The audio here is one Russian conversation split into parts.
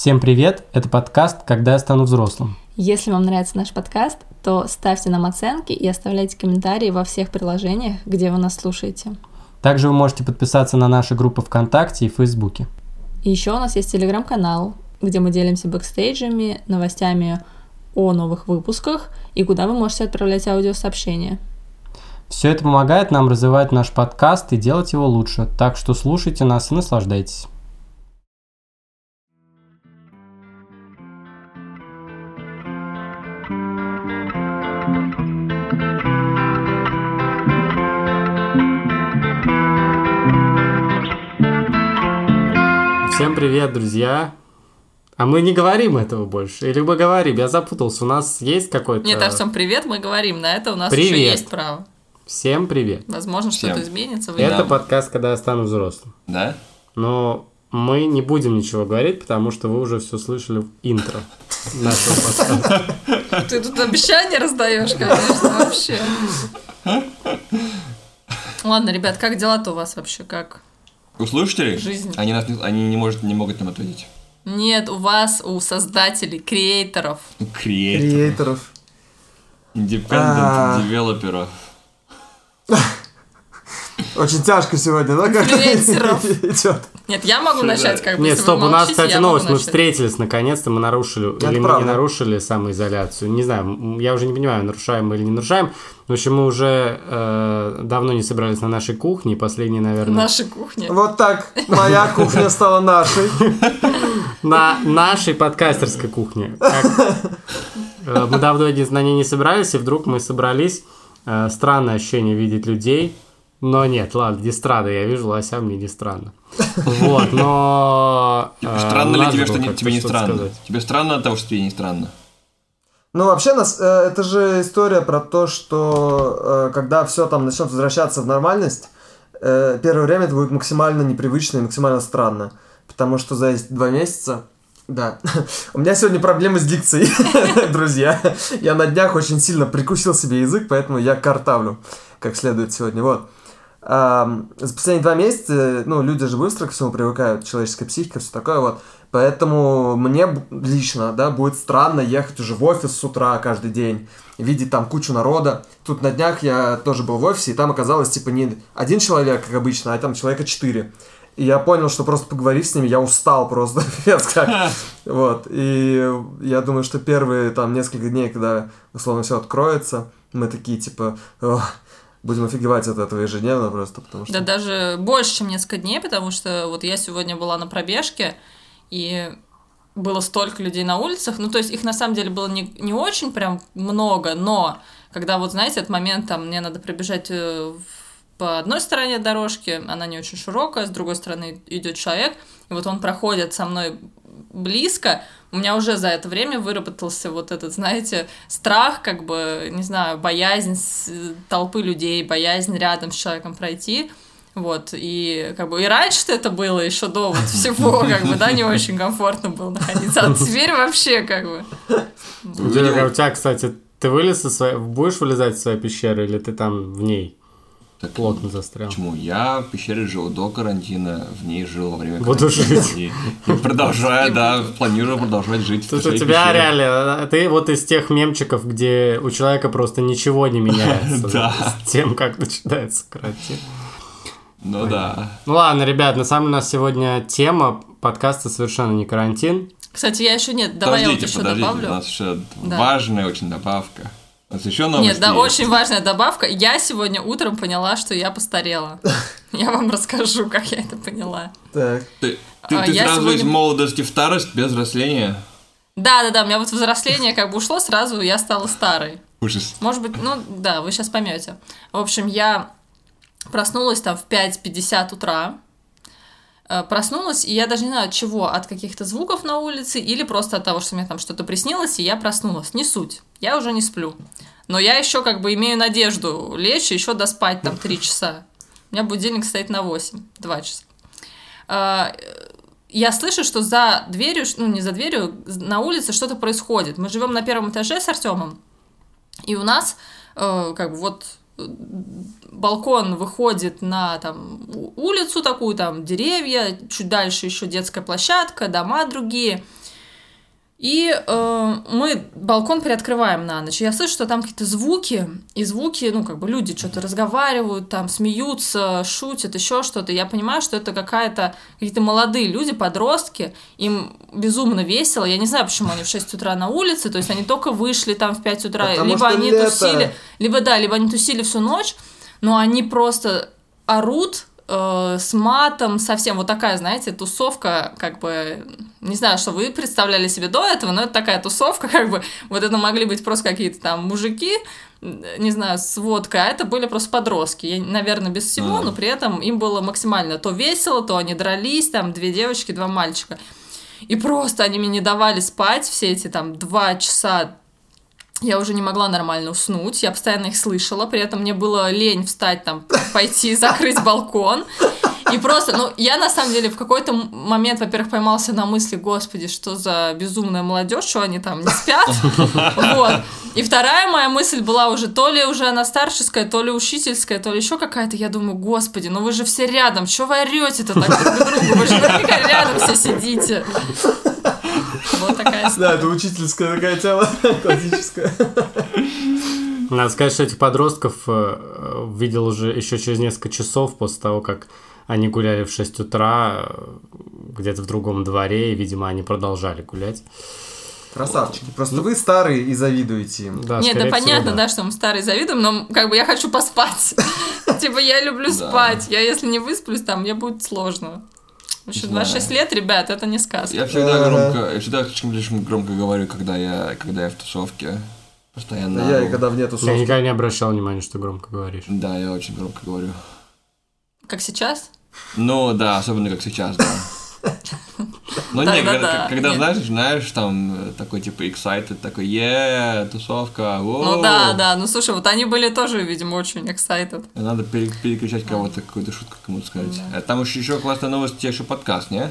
Всем привет! Это подкаст «Когда я стану взрослым». Если вам нравится наш подкаст, то ставьте нам оценки и оставляйте комментарии во всех приложениях, где вы нас слушаете. Также вы можете подписаться на наши группы ВКонтакте и Фейсбуке. И еще у нас есть телеграм-канал, где мы делимся бэкстейджами, новостями о новых выпусках и куда вы можете отправлять аудиосообщения. Все это помогает нам развивать наш подкаст и делать его лучше, так что слушайте нас и наслаждайтесь. Всем привет, друзья! А мы не говорим этого больше. Или мы говорим? Я запутался. У нас есть какой-то... Нет, Артем, привет, мы говорим. На это у нас Привет. еще есть право. Всем привет. Возможно, Всем. что-то изменится. Вы Это Да. подкаст «Когда я стану взрослым». Да? Но мы не будем ничего говорить, потому что вы уже все слышали в интро нашего подкаста. Ты тут обещания раздаешь, конечно, вообще. Ладно, ребят, как дела-то у вас вообще? Как? У слушателей? Жизнь. Они, нас, не- они не, может, не могут нам ответить. Нет, у вас, у создателей, креаторов. Креатор. Креаторов. Independent А. девелоперов. Очень тяжко сегодня, да, как идет. Нет, я могу начать, да. как бы, Нет, стоп, у нас, молчите, кстати, новость. Мы начать. встретились, наконец-то мы нарушили, или мы не нарушили самоизоляцию. Не знаю, я уже не понимаю, нарушаем мы или не нарушаем. В общем, мы уже э, давно не собирались на нашей кухне. Последний, наверное, Нашей кухне. Вот так моя кухня стала нашей. на нашей подкастерской кухне. Как, э, Мы давно на ней не собирались, и вдруг мы собрались. Э, Странное ощущение видеть людей. Но нет, ладно, не странно, я вижу лося, мне не странно. Вот, но... э, странно ли тебе, что тебе не странно? Тебе странно от того, что тебе не странно? Ну, вообще, нас, э, это же история про то, что э, когда все там начнет возвращаться в нормальность, первое время это будет максимально непривычно и максимально странно. Потому что за эти два месяца да. У меня сегодня проблемы с дикцией, друзья. Я на днях очень сильно прикусил себе язык, поэтому я картавлю как следует сегодня. Вот. За последние два месяца, ну, люди же быстро ко всему привыкают, человеческая психика, все такое вот. Поэтому мне лично, да, будет странно ехать уже в офис с утра каждый день, видеть там кучу народа. Тут на днях я тоже был в офисе, и там оказалось, типа, не один человек, как обычно, а там человека четыре. И я понял, что просто поговорив с ними, я устал просто. Вот, и я думаю, что первые там несколько дней, когда, условно, все откроется, мы такие, типа, «Ох, будем офигевать от этого ежедневно просто, потому что... Да даже больше, чем несколько дней, потому что вот я сегодня была на пробежке, и было столько людей на улицах. Ну, то есть их на самом деле было не, не очень прям много, но когда вот, знаете, этот момент, там, мне надо пробежать э, по одной стороне дорожки, она не очень широкая, с другой стороны идет человек, и вот он проходит со мной близко, у меня уже за это время выработался вот этот, знаете, страх, как бы, не знаю, боязнь толпы людей, боязнь рядом с человеком пройти. Вот, и как бы и раньше это было еще до вот всего, как бы, да, не очень комфортно было находиться, а теперь вообще, как бы. У тебя, у тебя, кстати, ты вылез из своей... Будешь вылезать из своей пещеры, или ты там в ней Так, плотно застрял? Почему? Я в пещере жил до карантина, в ней жил во время Буду карантина. жить. И, и продолжаю, да, планирую продолжать жить в Тут у тебя пещере. реально, ты вот из тех мемчиков, где у человека просто ничего не меняется Да. с тем, как начинается карантин. Ну да. Ну ладно, ребят, на самом деле у нас сегодня тема подкаста совершенно не карантин. Кстати, я еще нет, давай я вот подождите, еще подождите, у добавлю. нас еще Да. важная очень добавка. Нас еще новости Нет, да, есть. очень важная добавка. Я сегодня утром поняла, что я постарела. Я вам расскажу, как я это поняла. Так. Ты, ты, А, ты я сразу сегодня- из молодости в старость без взросления? Да, да, да, у меня вот взросление как бы ушло сразу, я стала старой. Ужас. Может быть, ну да, вы сейчас поймете. В общем, я проснулась там в 5.50 утра. Э, Проснулась, и я даже не знаю от чего, от каких-то звуков на улице или просто от того, что мне там что-то приснилось, и я проснулась. Не суть, я уже не сплю. Но я еще как бы имею надежду лечь и еще доспать там 3 часа. У меня будильник стоит на 8, 2 часа. Э, Я слышу, что за дверью, ну не за дверью, на улице что-то происходит. Мы живем на первом этаже с Артемом, и у нас э, как бы вот балкон выходит на там улицу такую, там деревья, чуть дальше еще детская площадка, дома другие. И э, мы балкон приоткрываем на ночь. Я слышу, что там какие-то звуки, и звуки, ну, как бы люди что-то разговаривают, там смеются, шутят, еще что-то. Я понимаю, что это какая-то какие-то молодые люди, подростки, им безумно весело. Я не знаю, почему они в 6 утра на улице, то есть они только вышли там в 5 утра, Потому либо они лето. тусили, либо да, либо они тусили всю ночь, но они просто орут э, с матом совсем. Вот такая, знаете, тусовка, как бы, не знаю, что вы представляли себе до этого, но это такая тусовка, как бы, вот это могли быть просто какие-то там мужики, не знаю, с водкой, а это были просто подростки. Я, наверное, без всего, но при этом им было максимально то весело, то они дрались, там две девочки, два мальчика. И просто они мне не давали спать все эти там два часа я уже не могла нормально уснуть, я постоянно их слышала, при этом мне было лень встать там, пойти закрыть балкон. И просто, ну, я на самом деле в какой-то момент, во-первых, поймался на мысли, господи, что за безумная молодежь, что они там не спят. Вот. И вторая моя мысль была уже, то ли уже она старческая, то ли учительская, то ли еще какая-то. Я думаю, господи, ну вы же все рядом, что вы орете-то так друг другу? Вы же наверняка рядом все сидите. Вот такая Да, это учительская такая тема, классическая. Надо сказать, что этих подростков э, видел уже еще через несколько часов после того, как они гуляли в 6 утра э, где-то в другом дворе, и, видимо, они продолжали гулять. Красавчики. Просто вы старые и завидуете им. Да, Нет, да всего, понятно, да, что мы старые завидуем, но как бы я хочу поспать. Типа я люблю Да. спать. Я если не высплюсь, там мне будет сложно. Еще Знаю. 26 лет, ребят, это не сказка. Я всегда громко, я всегда слишком, слишком громко говорю, когда я, когда я в тусовке. Постоянно. Я и когда в нету Я тусовки. никогда не обращал внимания, что громко говоришь. Да, я очень громко говорю. Как сейчас? Ну да, особенно как сейчас, да. Ну не, да, когда, знаешь, знаешь, там э, такой типа excited, такой, е тусовка, Ну воу». да, да, ну слушай, вот они были тоже, видимо, очень excited. Надо пере- перекричать кого-то, какую-то шутку кому-то сказать. А Там еще, еще классная новость, у тебя еще подкаст, не?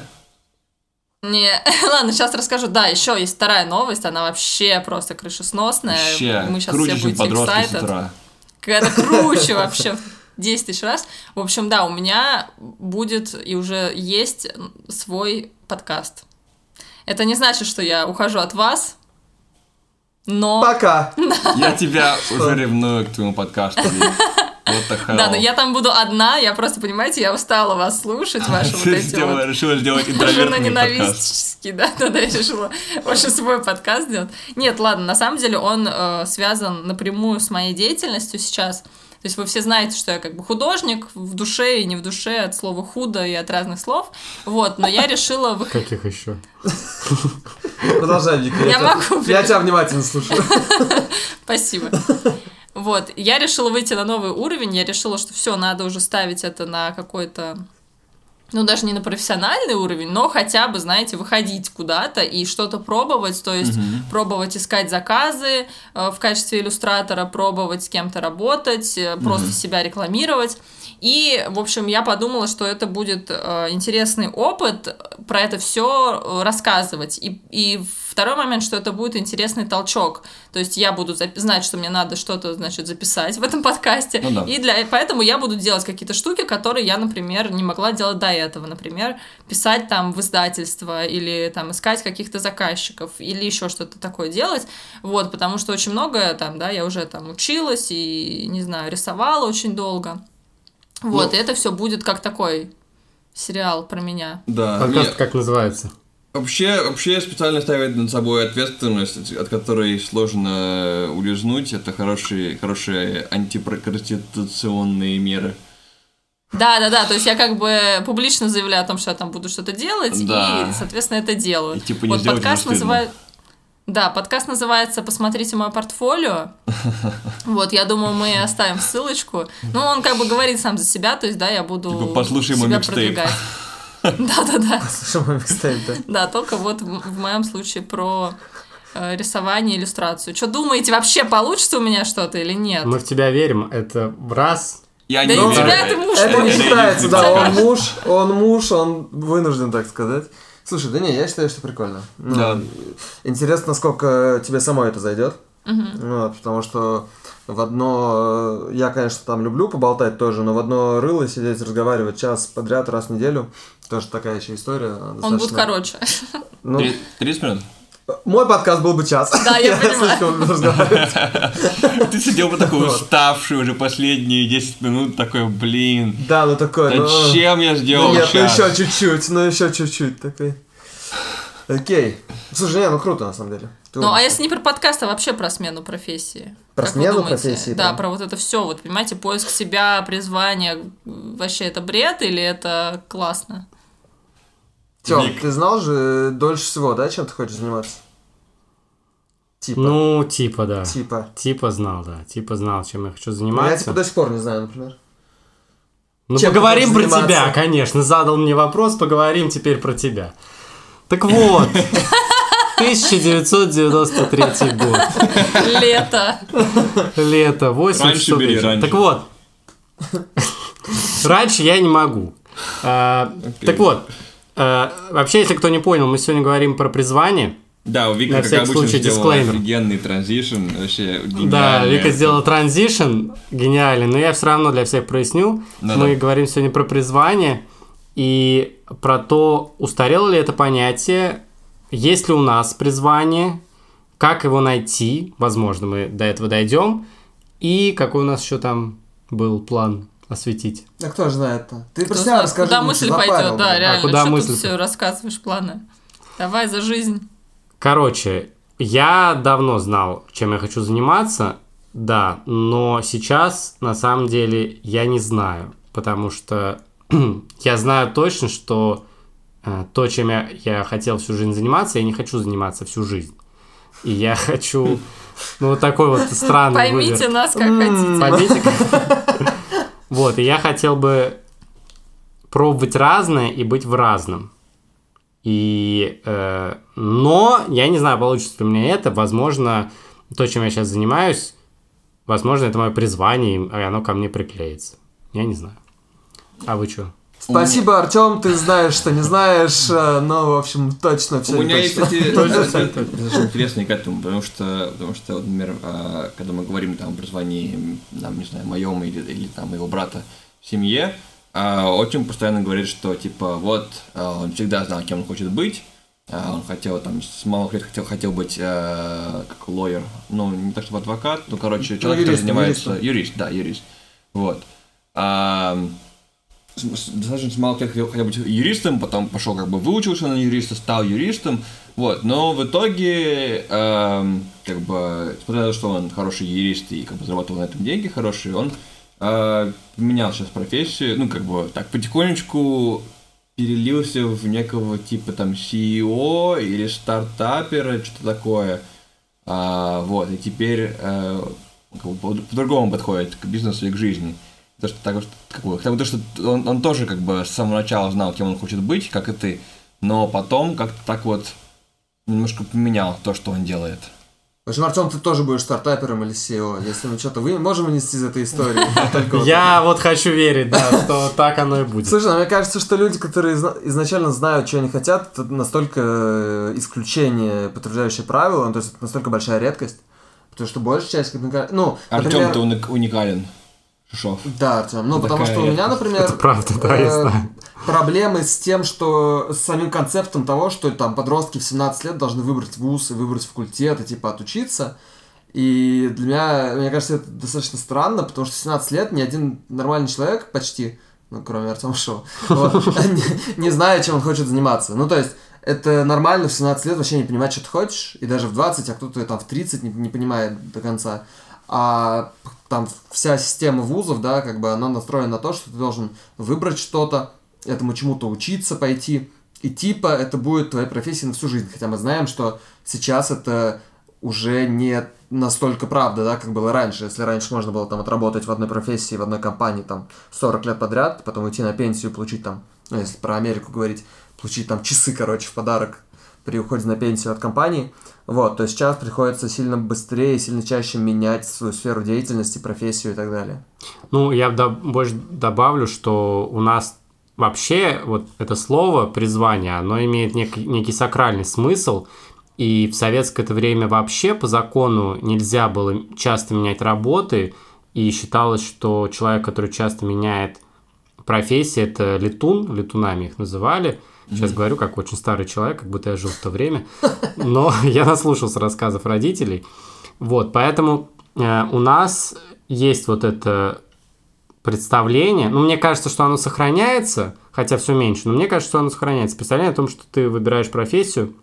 Не, ладно, сейчас расскажу. Да, еще есть вторая новость, она вообще просто крышесносная. Вообще, Мы сейчас круче, все будете подростки с excited. утра. Это круче вообще 10 тысяч раз. В общем, да, у меня будет и уже есть свой подкаст. Это не значит, что я ухожу от вас, но... Пока. Я тебя уже ревную к твоему подкасту. Ли. Вот так Да, но я там буду одна, я просто, понимаете, я устала вас слушать, ваши вот эти вот Решила сделать интровертный подкаст. жена-ненавистический, да, тогда я решила больше свой подкаст сделать. Нет, ладно, на самом деле он э, связан напрямую с моей деятельностью сейчас. То есть вы все знаете, что я как бы художник в душе и не в душе от слова худо и от разных слов. Вот, но я решила вы- Каких еще? Продолжай, Вика. Я тебя- могу, Я тебя внимательно слушаю. Спасибо. Вот, я решила выйти на новый уровень, я решила, что все, надо уже ставить это на какой-то ну, даже не на профессиональный уровень, но хотя бы, знаете, выходить куда-то и что-то пробовать, то есть пробовать искать заказы э, в качестве иллюстратора, пробовать с кем-то работать, э, просто себя рекламировать. И, в общем, я подумала, что это будет э, интересный опыт э, про это все рассказывать. И, и второй момент, что это будет интересный толчок. То есть я буду знать, что мне надо что-то, значит, записать в этом подкасте. Ну да. И для, поэтому я буду делать какие-то штуки, которые я, например, не могла делать до этого. Например, писать там в издательство или там искать каких-то заказчиков или еще что-то такое делать. Вот, потому что очень многое там, да, я уже там училась и, не знаю, рисовала очень долго. Вот, Ну. и это все будет как такой сериал про меня. Да. Подкаст как называется? Вообще, вообще специально ставить над собой ответственность, от которой сложно улизнуть, это хорошие, хорошие антипрокрастинационные меры. Да, да, да. То есть я как бы публично заявляю о том, что я там буду что-то делать, Да. и, соответственно, это делаю. И, типа, не вот подкаст стыдно. Да, подкаст называется «Посмотрите мое портфолио». Вот, я думаю, мы оставим ссылочку. Ну, он как бы говорит сам за себя, то есть, да, я буду Типа, послушай мой себя микстейп. продвигать. Да-да-да. Слушай, мой микстейп, да. Да, только вот в моем случае про э, рисование, иллюстрацию. Что думаете, вообще получится у меня что-то или нет? Мы в тебя верим. Это раз. Я Да не верю. тебя ты муж Это не мой. считается, Да. он муж, он муж, он вынужден так сказать. Слушай, да не, я считаю, что прикольно. Ну, Да. Интересно, насколько тебе самой это зайдет. Мгм. Вот, потому что в одно... Я, конечно, там люблю поболтать тоже, но в одно рыло сидеть, разговаривать час подряд, раз в неделю, тоже такая еще история. Он будет достаточно- короче. Ну, Три- 30 минут? Мой подкаст был бы час. Да, я понимаю. люблю разговаривать. Ты сидел бы такой уставший уже последние 10 минут, такой, блин, Да, ну такой, ну... зачем я сделал Нет, ну еще чуть-чуть, ну еще чуть-чуть такой. Окей. Слушай, не, ну круто на самом деле. Ты Ну, а если не про подкаст, а вообще про смену профессии? Про Как смену профессии, Да, прям? про вот это все, вот, понимаете, поиск себя, призвание, вообще это бред или это классно? Тём, Ник. ты знал же дольше всего, да, чем ты хочешь заниматься? Типа. Ну, типа, да. Типа. Типа знал, да. Типа знал, чем я хочу Ну, я заниматься. типа до сих пор не знаю, например. Ну, Чем поговорим про заниматься? тебя, конечно. Задал мне вопрос, поговорим теперь про тебя. Так вот, 1993 год. Лето. Лето, 8 Раньше часов бери, раньше. Так вот, раньше я не могу. А. Так вот, а, вообще, если кто не понял, мы сегодня говорим про призвание. Да, у Вики, На как всякий обычно, случай, сделала дисклеймер. офигенный транзишн, вообще Да, гениальный. Вика сделала транзишн, гениальный, но я все равно для всех проясню. Да-да. Мы говорим сегодня про призвание и про то, устарело ли это понятие, есть ли у нас призвание, как его найти, возможно, мы до этого дойдем, и какой у нас еще там был план осветить. А кто же знает-то? Ты про Кто себя знает, расскажи. куда мысль запарил, пойдет, да, блин. реально. куда что мысль тут все рассказываешь планы? Давай за жизнь. Короче, я давно знал, чем я хочу заниматься, да, но сейчас на самом деле я не знаю, потому что я знаю точно, что э, то, чем я, я хотел всю жизнь заниматься, я не хочу заниматься всю жизнь. И я хочу, ну, вот такой вот странный Поймите выбор. нас, как хотите. Поймите, как- Вот, и я хотел бы пробовать разное и быть в разном. И, э, но я не знаю, получится ли меня это. Возможно, то, чем я сейчас занимаюсь, возможно, это мое призвание, и оно ко мне приклеится. Я не знаю. А вы что? Спасибо, Артем, ты знаешь, что не знаешь, э, но, в общем, точно все У меня есть, кстати, достаточно интересный к этому, потому что, потому что, например, а, когда мы говорим там о призвании, там, не знаю, моем или, или там его брата в семье, а, отчим постоянно говорит, что типа вот а, он всегда знал, кем он хочет быть, он хотел там с малых лет хотел, хотел быть а, как лоер, ну не так чтобы адвокат, ну короче человек, который юристом, занимается юристом. юрист, да, юрист, вот. А, достаточно с малых лет хотел, хотел быть юристом, потом пошел как бы выучился на юриста, стал юристом, вот, но в итоге, эм, как бы, несмотря на то, что он хороший юрист и как бы зарабатывал на этом деньги хорошие, он э, поменял сейчас профессию, ну, как бы, так, потихонечку перелился в некого типа там CEO или стартапера, что-то такое, А, вот, и теперь э, как бы по- по-другому подходит к бизнесу и к жизни. То, что, так, что- как бы, хотя бы то, что он, он тоже как бы с самого начала знал, кем он хочет быть, как и ты, но потом как-то так вот немножко поменял то, что он делает. В общем, Артем, ты тоже будешь стартапером или SEO. Если мы что-то вы можем вынести из этой истории. Вот Я вот хочу верить, да, что так оно и будет. Слушай, ну, мне кажется, что люди, которые изна- изначально знают, что они хотят, это настолько э, исключение, подтверждающее правило, ну, то есть это настолько большая редкость. Потому что большая часть, ну, Артем, ты уник- уникален. Шишов. Да, Артем. Ну, потому такая что у меня, например, Это правда, да, я э, знаю. проблемы с тем, что с самим концептом того, что там подростки в 17 лет должны выбрать вуз и выбрать факультет и типа отучиться. И для меня, мне кажется, это достаточно странно, потому что в 17 лет ни один нормальный человек почти, ну, кроме Артема Шоу, не знает, чем он хочет заниматься. Ну, то есть, это нормально в 17 лет вообще не понимать, что ты хочешь, и даже в 20, а кто-то там в 30 не, не понимает до конца. А там вся система вузов, да, как бы она настроена на то, что ты должен выбрать что-то, этому чему-то учиться, пойти, и типа это будет твоей профессией на всю жизнь. Хотя мы знаем, что сейчас это уже не настолько правда, да, как было раньше. Если раньше можно было там отработать в одной профессии, в одной компании там 40 лет подряд, потом уйти на пенсию, получить там, ну, если про Америку говорить, получить там часы, короче, в подарок при уходе на пенсию от компании, вот, то сейчас приходится сильно быстрее и сильно чаще менять свою сферу деятельности, профессию и так далее. Ну, я больше добавлю, что у нас вообще вот это слово призвание, оно имеет некий, некий сакральный смысл, и в советское это время вообще по закону нельзя было часто менять работы, и считалось, что человек, который часто меняет профессии, это летун, летунами их называли, Сейчас говорю, как очень старый человек, как будто я жил в то время. Но я наслушался рассказов родителей. Вот, поэтому э, у нас есть вот это представление. Ну, мне кажется, что оно сохраняется, хотя все меньше, но мне кажется, что оно сохраняется. Представление о том, что ты выбираешь профессию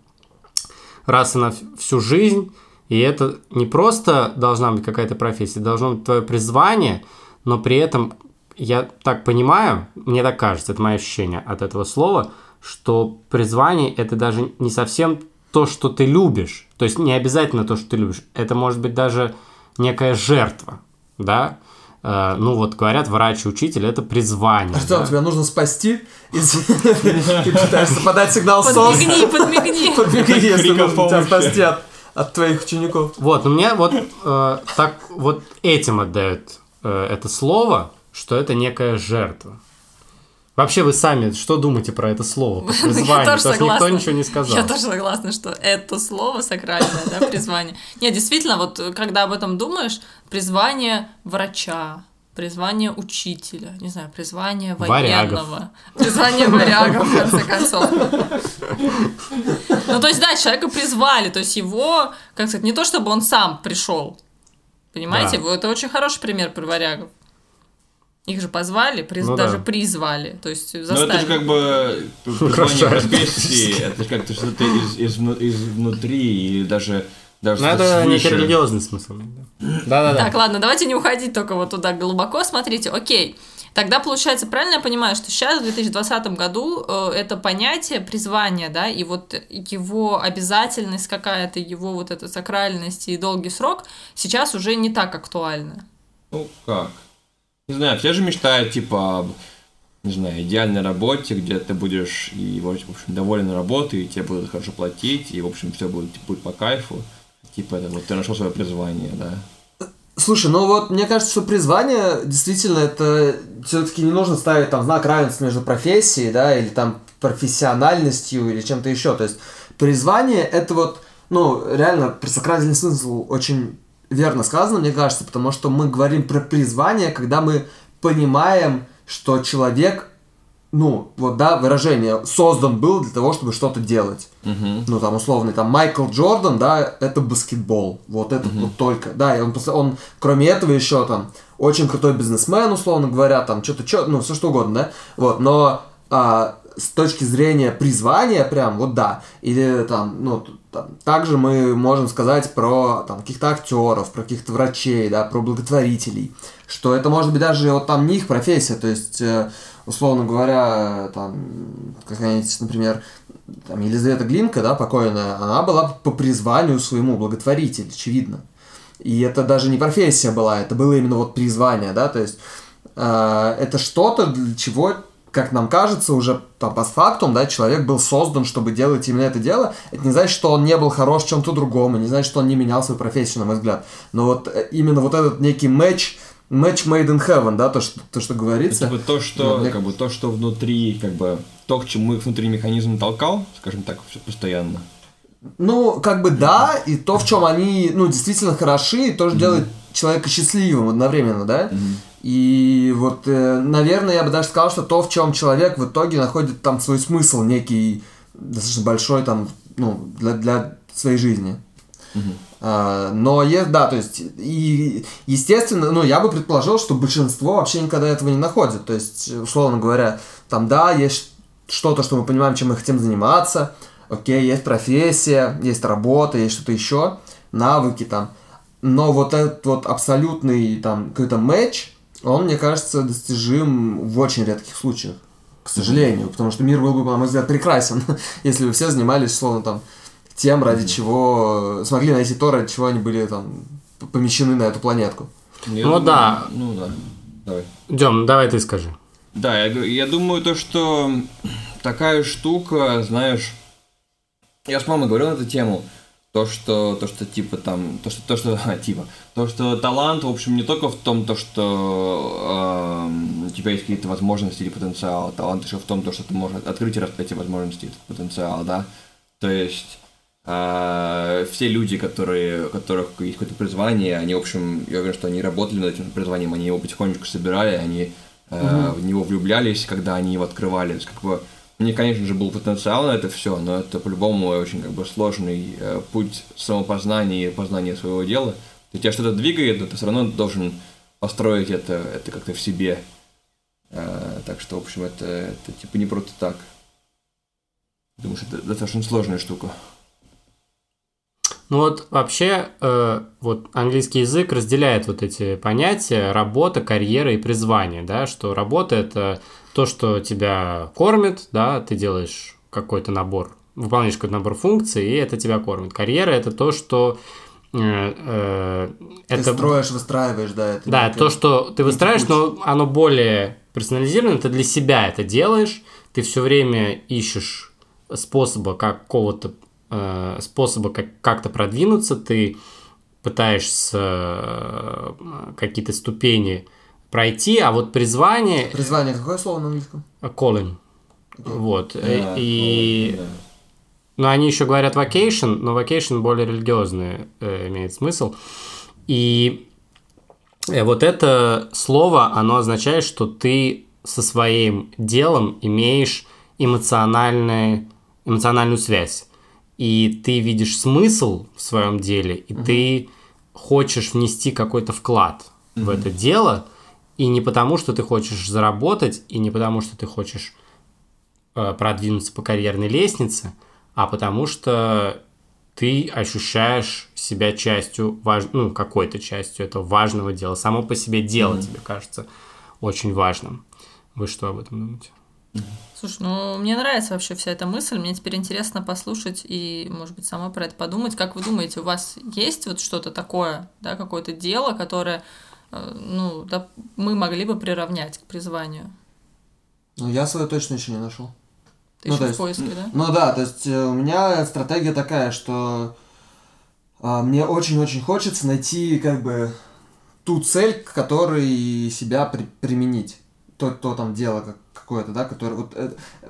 раз и на всю жизнь, и это не просто должна быть какая-то профессия, должно быть твое призвание, но при этом я так понимаю, мне так кажется, это мое ощущение от этого слова, что призвание это даже не совсем то, что ты любишь. То есть не обязательно то, что ты любишь. Это может быть даже некая жертва, да? Э, ну вот говорят, врач и учитель это призвание. Артем, да? тебя нужно спасти. Ты пытаешься подать сигнал СОС. Подмигни, подмигни. Подбеги, если тебя спасти от, твоих учеников. Вот, но мне вот э, так вот этим отдают э, это слово, что это некая жертва. Вообще вы сами что думаете про это слово? Я Призвание, потому что никто ничего не сказал. Я тоже согласна, что это слово сакральное, да, призвание. Нет, действительно, вот э, когда об этом думаешь, призвание врача, призвание учителя, не знаю, призвание Варягов. военного, призвание варяга, в конце концов. Ну, то есть, да, человека призвали, то есть его, как сказать, не то чтобы он сам пришел, понимаете? Да. Это очень хороший пример про варягов. Их же позвали, приз- Ну да. даже призвали, то есть Ну, заставили. это же как бы призвание профессии, это же как-то что-то из, из, изнутри, и даже, даже Ну, это свыше. некий религиозный смысл. да. Да-да-да. Так, ладно, давайте не уходить только вот туда глубоко. Смотрите, окей. Тогда получается, правильно я понимаю, что сейчас, в 2020 году, э, это понятие призвания, да, и вот его обязательность какая-то, его вот эта сакральность и долгий срок сейчас уже не так актуальна. Ну, как? Не знаю, все же мечтают, типа, об, не знаю, идеальной работе, где ты будешь, и, в общем, доволен работой, и тебе будут хорошо платить, и, в общем, все будет, будет по кайфу. Типа, это вот ты нашел свое призвание, да. Слушай, ну вот мне кажется, что призвание действительно это все-таки не нужно ставить там знак равенства между профессией, да, или там профессиональностью или чем-то еще. То есть призвание это вот, ну, реально сакральный смысл очень верно сказано, мне кажется, потому что мы говорим про призвание, когда мы понимаем, что человек, ну, вот, да, выражение, создан был для того, чтобы что-то делать. Угу. ну там условный там Майкл Джордан, да, это баскетбол, вот это вот только, да, и он, он кроме этого еще там очень крутой бизнесмен, условно говоря, там что-то, что, ну все что угодно, да, вот, но а, с точки зрения призвания прям, вот да, или там, ну там, также мы можем сказать про там каких-то актеров, про каких-то врачей, да, про благотворителей, что это может быть даже вот там не их профессия, то есть э, условно говоря, там какая-нибудь, например, там Елизавета Глинка, да, покойная, она была по призванию своему благотворитель, очевидно. И это даже не профессия была, это было именно вот призвание, да, то есть э, это что-то, для чего, как нам кажется, уже там постфактум, да, человек был создан, чтобы делать именно это дело. Это не значит, что он не был хорош в чем-то другом, и не значит, что он не менял свою профессию, на мой взгляд. Но вот э, именно вот этот некий матч, матч made in heaven, да, то, что, то, что говорится. Это типа то, что, мне- как бы, то, что внутри, как бы, то, к чему их внутри механизм толкал, скажем так, все постоянно. Ну, как бы да, и то, в чем они, ну, действительно хороши, тоже делает человека счастливым одновременно, да? И вот, э, наверное, я бы даже сказал, что то, в чем человек в итоге находит там свой смысл некий, достаточно большой там, ну, для, для своей жизни. А, но е- да, то есть, и, естественно, ну, я бы предположил, что большинство вообще никогда этого не находит. То есть, условно говоря, там, да, есть что-то, что мы понимаем, чем мы хотим заниматься, окей, есть профессия, есть работа, есть что-то еще, навыки там. Но вот этот вот абсолютный там какой-то матч, он, мне кажется, достижим в очень редких случаях. К сожалению, потому что мир был бы, на мой взгляд, прекрасен, если бы все занимались, условно, там, тем, ради чего э, смогли найти то, ради чего они были там помещены на эту планетку. Я Ну думаю- да. Ну да. Давай. Дем, давай ты скажи. Да, я, я думаю, то, что такая штука, знаешь, я с мамой говорил на эту тему, то, что, то, что типа там, то, что, то, что, а, типа, то, что талант, в общем, не только в том, то, что эм, у тебя есть какие-то возможности или потенциал, талант еще в том, то, что ты можешь открыть и раскрыть эти возможности, этот потенциал, да, то есть э, все люди, которые, у которых есть какое-то призвание, они, в общем, я уверен, что они работали над этим призванием, они его потихонечку собирали, они э, в него влюблялись, когда они его открывали. То есть, как бы, Них, конечно же, был потенциал на это все, но это по-любому очень как бы сложный э, путь самопознания и познания своего дела. Если тебя что-то двигает, но ты все равно должен построить это, это как-то в себе. Э, так что, в общем, это, это типа не просто так. Думаю, что это достаточно сложная штука. Ну вот вообще э, вот английский язык разделяет вот эти понятия работа, карьера и призвание, да, что работа это то, что тебя кормит, да, ты делаешь какой-то набор, выполняешь какой-то набор функций, и это тебя кормит. Карьера это то, что э, э, Ты это строишь, выстраиваешь, да. Это да, то, что ты выстраиваешь, но оно более персонализировано, ты для себя это делаешь, ты все время ищешь способа какого-то э, способа как- как-то продвинуться, ты пытаешься какие-то ступени пройти, а вот призвание Призвание какое слово на английском? calling. Вот. Да, Э, И да. но они еще говорят vacation, но vacation более религиозный э, имеет смысл. И э, вот это слово, оно означает, что ты со своим делом имеешь эмоциональное, эмоциональную связь. И ты видишь смысл в своем деле, и ты хочешь внести какой-то вклад в это дело, и не потому, что ты хочешь заработать, и не потому, что ты хочешь э, продвинуться по карьерной лестнице, а потому что ты ощущаешь себя частью, важ... ну, какой-то частью этого важного дела. Само по себе дело тебе кажется очень важным. Вы что об этом думаете? Слушай, ну мне нравится вообще вся эта мысль. Мне теперь интересно послушать и, может быть, сама про это подумать. Как вы думаете, у вас есть вот что-то такое, да, какое-то дело, которое, ну, да, мы могли бы приравнять к призванию? Ну, я свое точно еще не нашел. Ты Ну, еще то в есть- поиске, да? Ну да, то есть э, у меня стратегия такая, что а, мне очень-очень хочется найти как бы ту цель, к которой себя при- применить. То, то там дело как- какое-то, да, которое вот э, э,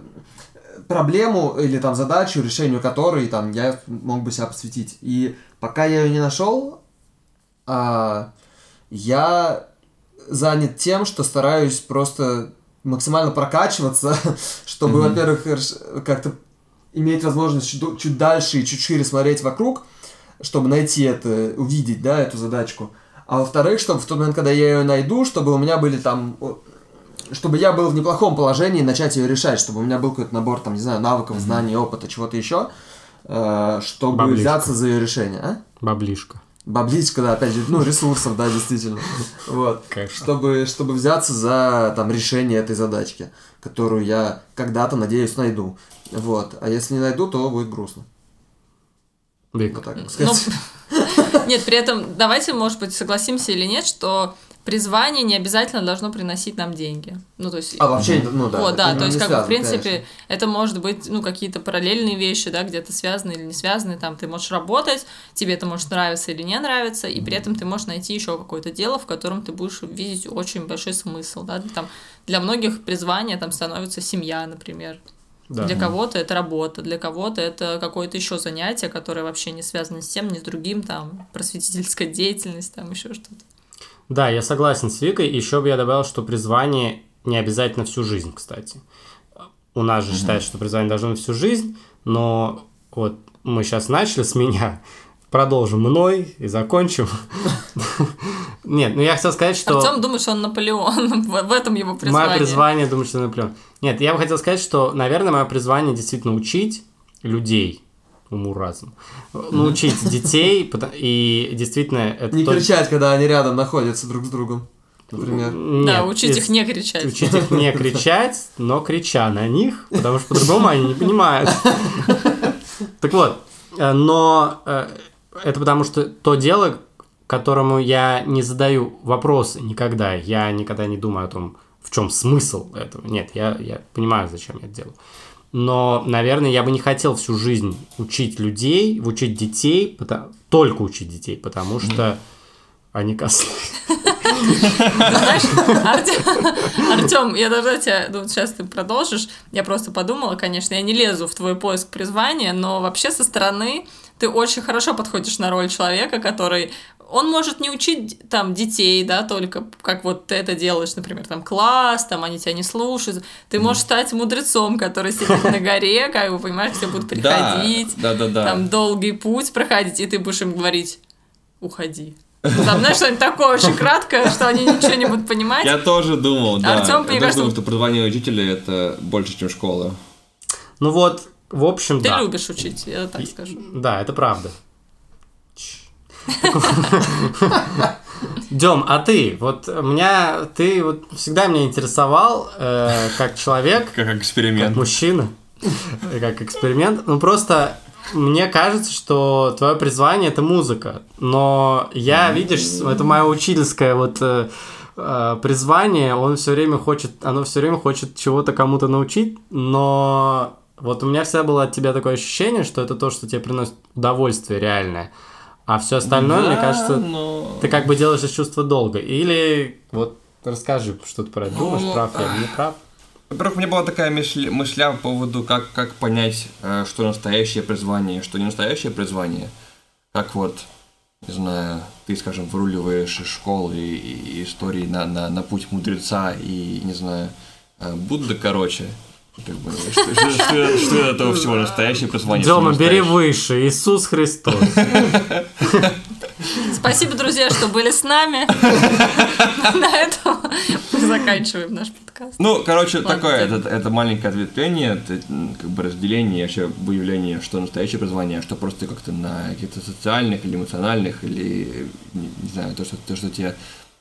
проблему или там задачу, решению которой там я мог бы себя посвятить. И пока я ее не нашел, а, я занят тем, что стараюсь просто максимально прокачиваться, чтобы, во-первых, рш- как-то иметь возможность чуть, чуть дальше и чуть шире смотреть вокруг, чтобы найти это, увидеть, да, эту задачку. А во-вторых, чтобы в тот момент, когда я ее найду, чтобы у меня были там, чтобы я был в неплохом положении начать ее решать, чтобы у меня был какой-то набор, там, не знаю, навыков, знаний, опыта, чего-то еще, э, чтобы Баблишко. взяться за ее решение, а? Баблишка. Бабличка, да, опять же, ну, ресурсов, да, действительно. Вот. Конечно. Чтобы, чтобы взяться за там решение этой задачки, которую я когда-то, надеюсь, найду. Вот. А если не найду, то будет грустно. Вот так Ну, сказать. нет, при этом давайте, может быть, согласимся или нет, что призвание не обязательно должно приносить нам деньги. Ну, то есть... А вообще, ну да. вот, да, то есть, как бы, в связано, принципе, конечно. это может быть, ну, какие-то параллельные вещи, да, где-то связаны или не связаны, там, ты можешь работать, тебе это может нравиться или не нравиться, и при этом ты можешь найти еще какое-то дело, в котором ты будешь видеть очень большой смысл, да, там, для многих призвание, там, становится семья, например, да. для кого-то это работа, для кого-то это какое-то еще занятие, которое вообще не связано с тем, ни с другим, там, просветительская деятельность, там, еще что-то. Да, я согласен с Викой. Еще бы я добавил, что призвание не обязательно всю жизнь, кстати. У нас же считается, что призвание должно быть всю жизнь, но вот мы сейчас начали с меня, продолжим мной и закончим. Нет, ну я хотел сказать, что... Артем думает, что он Наполеон, в в этом его призвание. Мое призвание, думаю, что Наполеон. Нет, я бы хотел сказать, что, наверное, мое призвание действительно учить людей уму разум. Научить детей, и действительно это Не только- кричать, когда они рядом находятся друг с другом, например. Да, Нет, учить из- их не кричать. Учить их не кричать, но крича на них, потому что по-другому они не понимают. Так вот, э, но э, это потому что то дело, которому я не задаю вопросы никогда. Я никогда не думаю о том, в чем смысл этого. Нет, я, я понимаю, зачем я это делаю. Но, наверное, я бы не хотел всю жизнь учить людей, учить детей, пота- только учить детей, потому что они. Знаешь, Артем, я должна тебя, ну, сейчас ты продолжишь, я просто подумала, конечно, я не лезу в твой поиск призвания, но вообще со стороны ты очень хорошо подходишь на роль человека, который он может не учить там детей, да, только как вот ты это делаешь, например, там класс, там они тебя не слушают. Ты можешь стать мудрецом, который сидит на горе, как бы, понимаешь, все будут приходить, Да, да, да, да. там долгий путь проходить, и ты будешь им говорить, уходи. Ну, Там, знаешь, что-нибудь такое очень краткое, что они ничего не будут понимать. Я тоже думал, да. Артём, я тоже думал, что образование учителя это больше, чем школа. Ну вот, в общем, Ты да. любишь учить, я так скажу. Да, это правда. Дем, а ты? Вот меня, ты вот всегда меня интересовал э, как человек, Как как эксперимент. мужчина, как эксперимент. Ну просто мне кажется, что твое призвание это музыка. Но я, видишь, это мое учительское вот э, э, призвание, он все время хочет, оно все время хочет чего-то кому-то научить, но вот у меня всегда было от тебя такое ощущение, что это то, что тебе приносит удовольствие реальное. А все остальное, мне Да, кажется, но- ты как бы делаешь из чувства долга. Или вот расскажи, что ты про это думаешь, Ну, прав я или не прав. Во-первых, у меня была такая мысль, мысля по поводу, как, как понять, э, что настоящее призвание, что не настоящее призвание. Как вот, не знаю, ты, скажем, выруливаешь из школы и, и истории на, на, на путь мудреца и, не знаю, э, Будда, короче. Как бы, что, что, что, что от этого всего настоящее призвание? что Дема, бери выше, Иисус Христос. Спасибо, друзья, что были с нами. На этом мы заканчиваем наш подкаст. Ну, короче, Ладно, такое, это, это маленькое ответвление, это как бы разделение, вообще выявление, что настоящее призвание, а что просто как-то на каких-то социальных или эмоциональных, или, не, не знаю, то, что, то, что тебе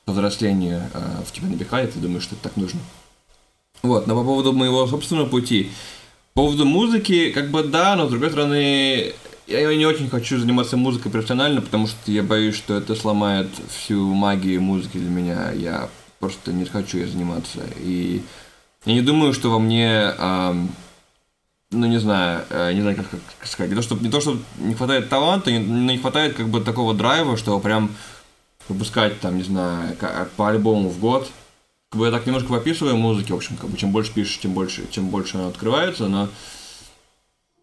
по взрослению э, в тебя набегает, ты думаешь, что это так нужно. Вот, но по поводу моего собственного пути, по поводу музыки, как бы да, но с другой стороны, я не очень хочу заниматься музыкой профессионально, потому что я боюсь, что это сломает всю магию музыки для меня. Я просто не хочу ей заниматься. И я не думаю, что во мне, ам, ну не знаю, э, не знаю, как, как сказать, не то, что, не то, что не хватает таланта, не, не хватает как бы такого драйва, что прям выпускать там, не знаю, по альбому в год. Как бы я так немножко пописываю музыки, в общем, как бы чем больше пишешь, тем больше, чем больше она открывается, но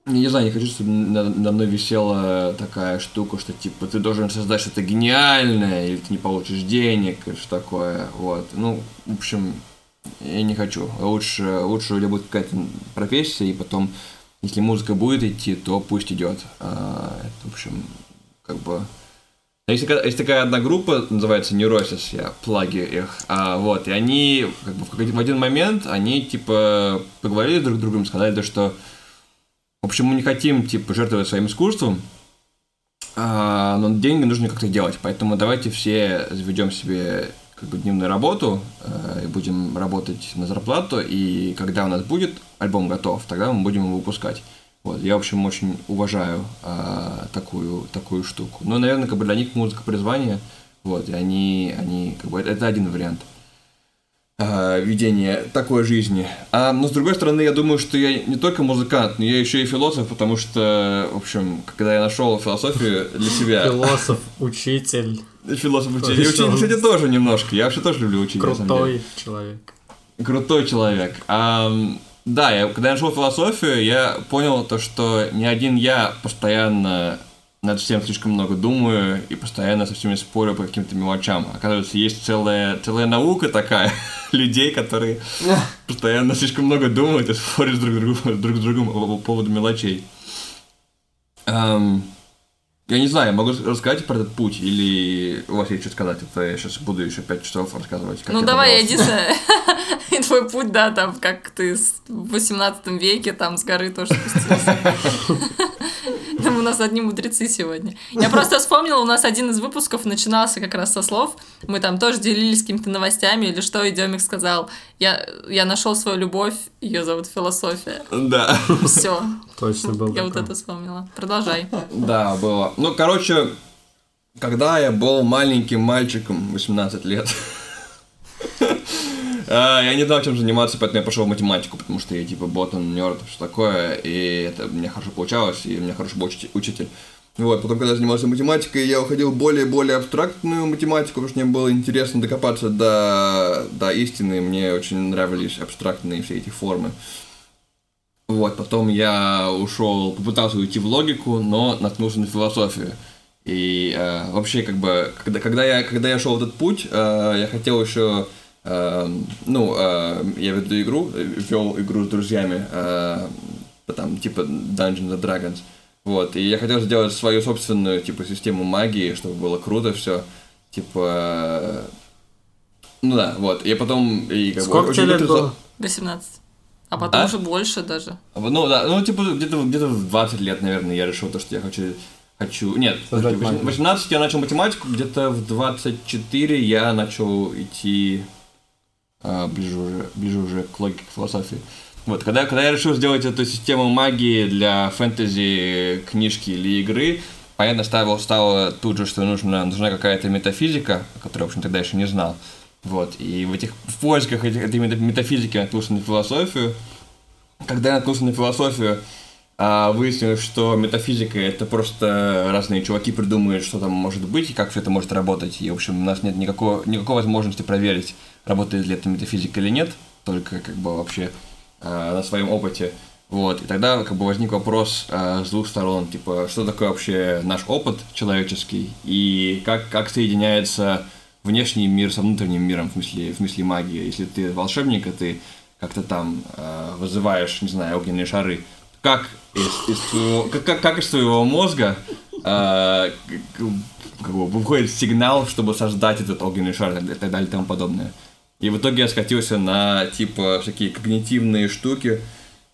не знаю, не хочу, чтобы на- надо мной висела такая штука, что типа ты должен создать что-то гениальное, или ты не получишь денег, или что такое. Вот. Ну, в общем, я не хочу. Лучше, лучше у тебя будет какая-то профессия, и потом, если музыка будет идти, то пусть идет. А, это, в общем, как бы. Есть такая, есть такая одна группа, называется Neurosis, я плаги их, а, вот, и они, как бы, в один момент, они, типа, поговорили друг с другом, сказали, то, что, в общем, мы не хотим, типа, жертвовать своим искусством, а, но деньги нужно как-то делать, поэтому давайте все заведем себе как бы дневную работу э, и будем работать на зарплату, и когда у нас будет альбом готов, тогда мы будем его выпускать. Вот, я, в общем, очень уважаю а, такую, такую штуку. Но, наверное, как бы для них музыка призвание, вот, и они, они, как бы, это, это один вариант а, ведения такой жизни. А, но, с другой стороны, я думаю, что я не только музыкант, но я еще и философ, потому что, в общем, когда я нашел философию для себя... Философ, учитель, Философ учитель. Учитель, кстати, тоже немножко. Я вообще тоже люблю учить. крутой человек. Крутой человек. Да, я, когда я нашел философию, я понял то, что не один я постоянно над всем слишком много думаю и постоянно со всеми спорю по каким-то мелочам. Оказывается, есть целая, целая наука такая людей, которые постоянно слишком много думают и спорят друг, с другом- друг с другом по, по поводу мелочей. Ам, я не знаю, я могу рассказать про этот путь, или у вас есть что сказать? Это я сейчас буду еще пять часов рассказывать. как Ну давай, единственное, и твой путь, да, там, как ты в 18 веке там с горы тоже спустился. Там у нас одни мудрецы сегодня. Я просто вспомнила, у нас один из выпусков начинался как раз со слов. Мы там тоже делились какими-то новостями или что, и Демик сказал, я, я нашел свою любовь, ее зовут философия. Да. Все, Точно был я вот это вспомнила. Продолжай. Да, было. Ну, короче, когда я был маленьким мальчиком, 18 лет, я не знал, чем заниматься, поэтому я пошел в математику, потому что я типа ботан, нерд, что такое, и это меня хорошо получалось, и у меня хороший был учи- учитель. Вот, потом, когда я занимался математикой, я уходил в более более абстрактную математику, потому что мне было интересно докопаться до, до истины, мне очень нравились абстрактные все эти формы. Вот, потом я ушел, попытался уйти в логику, но наткнулся на философию. И э, вообще, как бы, когда, когда, я, когда я шел этот путь, э, я хотел еще, ну, э, я веду игру, вел игру с друзьями, э, там, типа Dungeons and Dragons. Вот, и я хотел сделать свою собственную, типа, систему магии, чтобы было круто все. Типа, э, ну да, вот. И потом... И, как Сколько бы, тебе лет было? 18. А потом А? уже больше даже. Ну да, ну типа где-то где в 20 лет, наверное, я решил то, что я хочу хочу. Нет, в магию. 18 я начал математику, где-то в 24 я начал идти а, ближе уже, ближе уже к логике, к философии. Вот, когда, когда я решил сделать эту систему магии для фэнтези книжки или игры, понятно, стало, стало тут же, что нужна, нужна какая-то метафизика, которую, в общем, тогда еще не знал. Вот, и в этих в поисках этих, этой мета- метафизики наткнулся на философию. Когда я наткнулся на философию, а, выяснилось, что метафизика это просто разные чуваки придумывают, что там может быть и как все это может работать. И, в общем, у нас нет никакого, никакой возможности проверить, работает ли эта метафизика или нет, только как бы вообще а, на своем опыте. Вот, и тогда как бы возник вопрос а, с двух сторон, типа, что такое вообще наш опыт человеческий и как, как соединяется внешний мир со внутренним миром, в смысле, в смысле магии. Если ты волшебник, и ты как-то там э, вызываешь, не знаю, огненные шары, как из, из твоего, как, как, как из твоего мозга э, как бы выходит сигнал, чтобы создать этот огненный шар и так далее и тому подобное. И в итоге я скатился на типа всякие когнитивные штуки,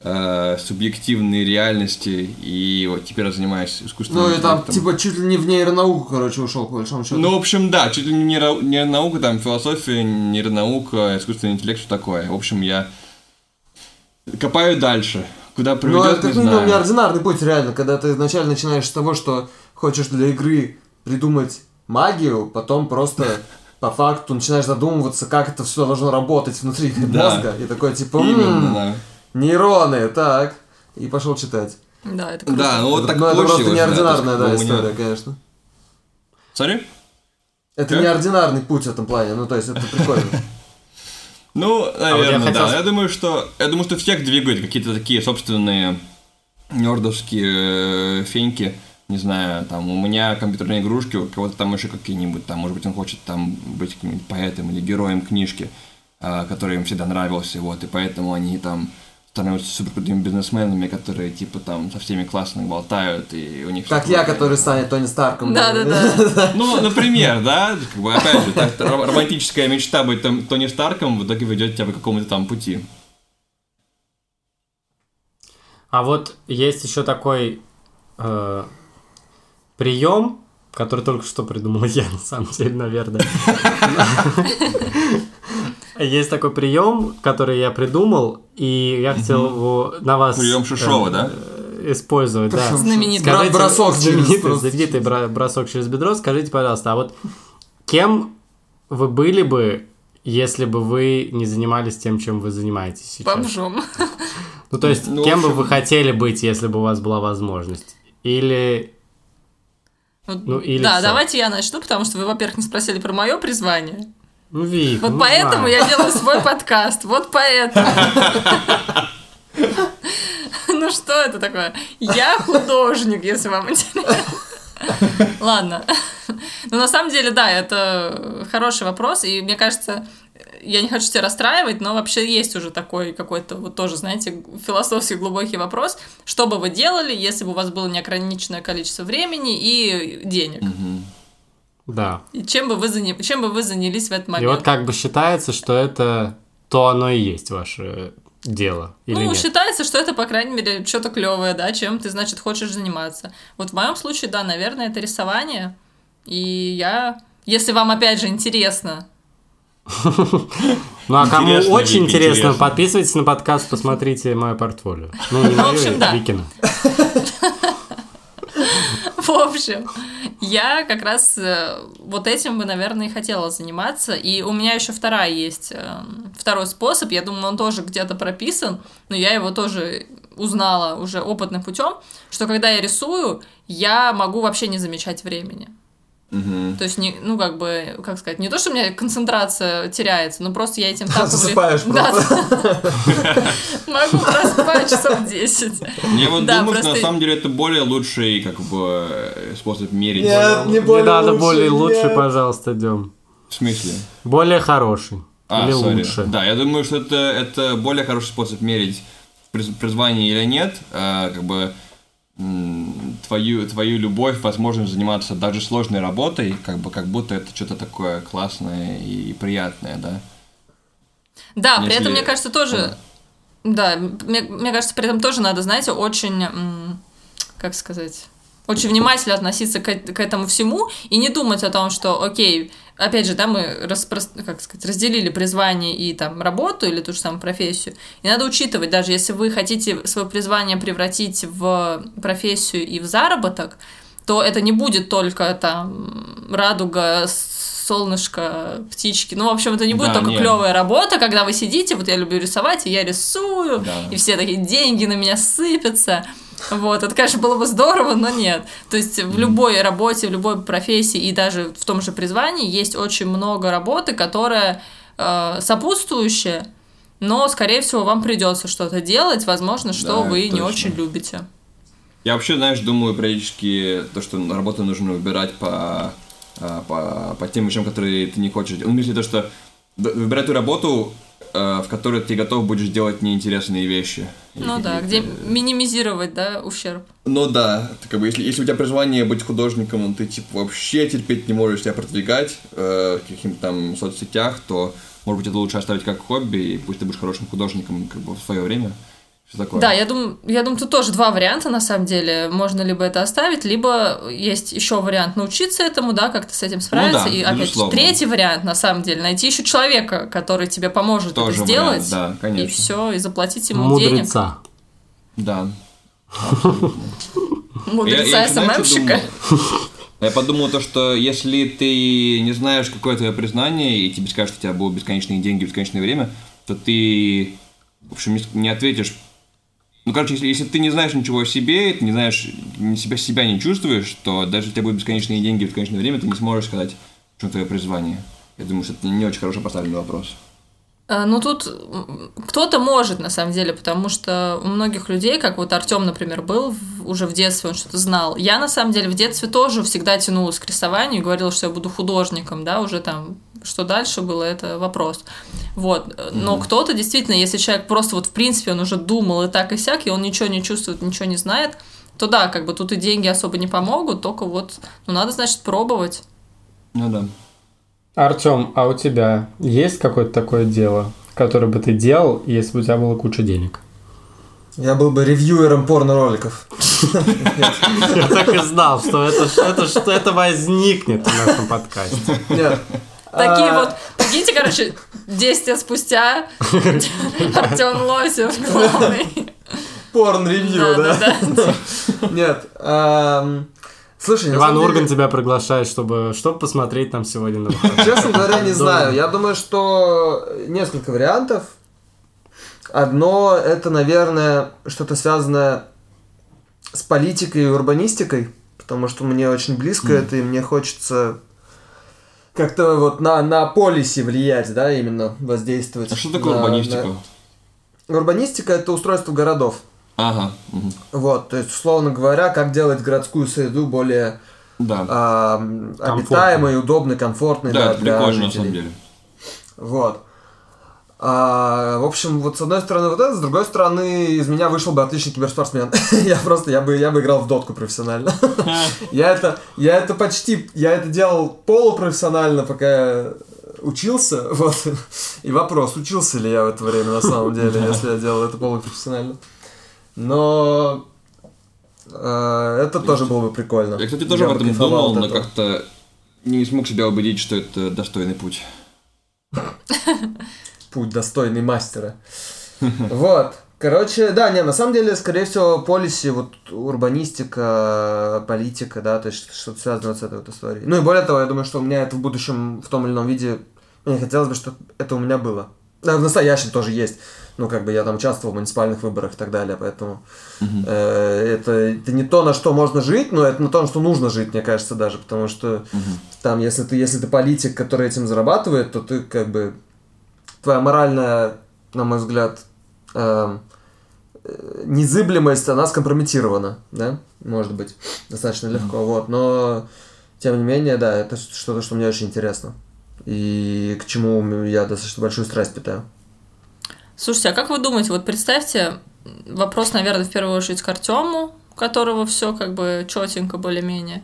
э, субъективные реальности, и вот теперь я занимаюсь искусственным Ну и там, типа, чуть ли не в нейронауку, короче, ушел, по большому счету. Ну, в общем, да, чуть ли не, нейро- не наука, там, философия, нейронаука, искусственный интеллект, что такое. В общем, я копаю дальше. Куда Ну, приведет, это не знаю. неординарный путь, реально, когда ты изначально начинаешь с того, что хочешь для игры придумать магию, потом просто по факту начинаешь задумываться, как это все должно работать внутри Да. мозга. И такой, типа, «М, Именно, да. нейроны, так. И пошел читать. Да, это круто. Да, ну вот это, так ну, это просто да, неординарная, да, у меня- история, конечно. Sorry? Это Как? неординарный путь в этом плане, ну, то есть, это прикольно. Ну, А наверное, да. Я думаю, что я думаю, что всех двигают какие-то такие собственные нердовские э, феньки. Не знаю, там у меня компьютерные игрушки, у кого-то там еще какие-нибудь, там, может быть, он хочет там быть каким-нибудь поэтом или героем книжки, а, который им всегда нравился, вот, и поэтому они там становятся супер крутыми бизнесменами, которые типа там со всеми классно болтают, и у них Как я, который станет Тони Старком. Да-да-да. Ну, например, да, как бы, опять же, так, романтическая мечта быть там, Тони Старком в итоге ведет тебя по какому-то там пути. А вот есть еще такой э, прием, который только что придумал я, на самом деле, наверное. Есть такой прием, который я придумал, и я хотел его на вас... Прием Шишова, э, да? э, Использовать, да. Знаменитый. Скажите, Бросок через знаменитый, просто. знаменитый бросок через бедро. Скажите, пожалуйста, а вот кем вы были бы, если бы вы не занимались тем, чем вы занимаетесь сейчас? Бомжом. Ну, то есть, Ну, кем бы вы хотели быть, если бы у вас была возможность? Или... Ну, или да, всё. давайте я начну, потому что вы, во-первых, не спросили про мое призвание. Ну, Вик, Вот ну, поэтому знаю. я делаю свой подкаст. Вот поэтому. Ну что это такое? Я художник, если вам интересно. Ладно. Ну, на самом деле, да, это хороший вопрос, и мне кажется, я не хочу тебя расстраивать, но вообще есть уже такой какой-то, вот тоже, знаете, философский глубокий вопрос. Что бы вы делали, если бы у вас было неограниченное количество времени и денег? Да. И чем бы вы, заня- чем бы вы занялись в этот И момент? вот как бы считается, что это то оно и есть ваше дело, или ну, нет? считается, что это, по крайней мере, что-то клевое, да, чем ты, значит, хочешь заниматься. Вот в моем случае, да, наверное, это рисование. И я, если вам опять же интересно, Ну, а кому Интересно, очень интересно, интересно. подписывайтесь на подкаст, посмотрите мое портфолио. Ну, не мое. Викина. в общем, я как раз э, вот этим бы, наверное, и хотела заниматься. И у меня еще вторая есть, э, второй способ. Я думаю, он тоже где-то прописан, но я его тоже узнала уже опытным путем, что когда я рисую, я могу вообще не замечать времени. Мгм. То есть, не, ну, как бы, как сказать, не то, что у меня концентрация теряется, но просто я этим так... Засыпаешь Да. Могу проспать часов 10. Я вот думаю, что на самом деле это более лучший как бы э, способ мерить. Нет, не более надо более лучше, нет. пожалуйста, Дем. В смысле? Более хороший. А, Или лучше. Да, я думаю, что это, это более хороший способ мерить приз- призвание или нет. А, как бы твою, твою любовь, возможность заниматься даже сложной работой, как бы как будто это что-то такое классное и приятное, да. Да, при Если- этом, мне кажется, тоже... Да, мне, мне кажется, при этом тоже надо, знаете, очень, как сказать, очень внимательно относиться к, к этому всему и не думать о том, что, окей, опять же, да, мы распро- как сказать, разделили призвание и там работу или ту же самую профессию. И надо учитывать, даже если вы хотите свое призвание превратить в профессию и в заработок, то это не будет только там радуга, солнышко, птички. Ну, в общем, это не будет Да, только нет. клевая работа, когда вы сидите, вот я люблю рисовать, и я рисую, Да. и все такие деньги на меня сыпятся. Вот, это, конечно, было бы здорово, но нет. То есть в любой работе, в любой профессии и даже в том же призвании есть очень много работы, которая э, сопутствующая, но, скорее всего, вам придется что-то делать, возможно, что Да, вы не точно. очень любите. Я вообще, знаешь, думаю периодически то, что работу нужно выбирать по, по, по тем вещам, которые ты не хочешь. Ну, в смысле, то, что выбирать ту работу, э, в которой ты готов будешь делать неинтересные вещи. Ну И да, где какие-то- минимизировать, да, ущерб. Ну да, ты как бы, если, если у тебя призвание быть художником, ну, ты типа вообще терпеть не можешь себя продвигать э, в каких-то там соцсетях, то, может быть, это лучше оставить как хобби, и пусть ты будешь хорошим художником как бы в свое время. Все такое. Да, я думаю, я думаю, тут тоже два варианта на самом деле. Можно либо это оставить, либо есть еще вариант научиться этому, да, как-то с этим справиться. Ну да, и опять же, третий вариант, на самом деле, найти еще человека, который тебе поможет Тоже это сделать. вариант, да, и конечно. все, и заплатить ему денег. Мудреца. Да. Мудреца СММщика. Я подумал то, что если ты не знаешь, какое твое признание, и тебе скажут, что у тебя будут бесконечные деньги, бесконечное время, то ты, в общем, не ответишь. Ну, короче, если, если ты не знаешь ничего о себе, ты не знаешь, себя, себя не чувствуешь, то даже у тебя будут бесконечные деньги, бесконечное время, ты не сможешь сказать, в чем твое призвание. Я думаю, что это не очень хорошо поставленный вопрос. А, Ну, тут кто-то может, на самом деле, потому что у многих людей, как вот Артем, например, был в- уже в детстве, он что-то знал. Я, на самом деле, в детстве тоже всегда тянулась к рисованию и говорила, что я буду художником, да, уже там, что дальше было, это вопрос. Вот. Но кто-то действительно, если человек просто вот в принципе он уже думал и так и сяк, и он ничего не чувствует, ничего не знает, то да, как бы тут и деньги особо не помогут, только вот, ну, надо, значит, пробовать. Ну да. Артем, а у тебя есть какое-то такое дело, которое бы ты делал, если бы у тебя было куча денег? Я был бы ревьюером порно-роликов. Я так и знал, что это, это, что это возникнет в нашем подкасте. Нет. Такие А, вот, прикиньте, короче, 10 лет спустя Артем Лосев главный. Порн-ревью, да? Нет. Слушай, Иван деле- Урган тебя приглашает, чтобы, чтобы посмотреть там сегодня на выходных. Честно говоря, не знаю. Я думаю, что несколько вариантов. Одно это, наверное, что-то связанное с политикой и урбанистикой, потому что мне очень близко это, и мне хочется как-то вот на, на полисе влиять, да, именно воздействовать. А что такое на- урбанистика? на- Урбанистика это устройство городов. Ага. мгм. Вот, то есть, условно говоря, как делать городскую среду более Да. а, обитаемой, удобной, комфортной да, да, это для прикольно на жителей. самом деле. Вот. А, в общем, вот с одной стороны вот это, с другой стороны из меня вышел бы отличный киберспортсмен. я просто, я бы, я бы играл в дотку профессионально. я это, я это почти, я это делал полупрофессионально, пока я учился, вот. И вопрос, учился ли я в это время на самом деле, если я делал это полупрофессионально. Но э, это тоже было бы прикольно. Я, кстати, тоже Я об этом думал, но как-то не смог себя убедить, что это достойный путь. Путь достойный мастера. Вот. Короче, да, не, на самом деле, скорее всего, полиси, вот урбанистика, политика, да, то есть что-то связано с этой вот историей. Ну и более того, я думаю, что у меня это в будущем в том или ином виде, мне хотелось бы, чтобы это у меня было. Да, в настоящем тоже есть. Ну, как бы я там участвовал в муниципальных выборах и так далее, поэтому э, это, это не то, на что можно жить, но это на то, на что нужно жить, мне кажется, даже, потому что там, если ты, если ты политик, который этим зарабатывает, то ты как бы твоя моральная, на мой взгляд, эм, э, незыблемость, она скомпрометирована, да, может быть, достаточно легко, вот, но тем не менее, да, это что-то, что мне очень интересно и к чему я достаточно большую страсть питаю. Слушайте, а как вы думаете, вот представьте, вопрос, наверное, в первую очередь к Артему, у которого все как бы четенько более-менее.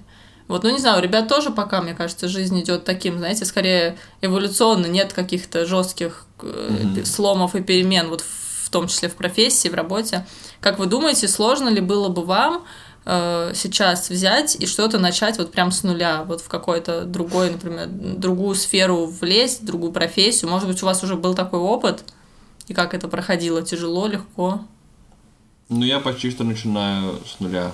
Вот, ну не знаю, у ребят тоже пока, мне кажется, жизнь идет таким, знаете, скорее эволюционно, нет каких-то жестких mm-hmm. сломов и перемен, вот в том числе в профессии, в работе. Как вы думаете, сложно ли было бы вам Э, сейчас взять и что-то начать вот прям с нуля, вот в какой-то другой, например, другую сферу влезть, другую профессию. Может быть, у вас уже был такой опыт, и как это проходило? Тяжело, легко? Ну, я почти что начинаю с нуля.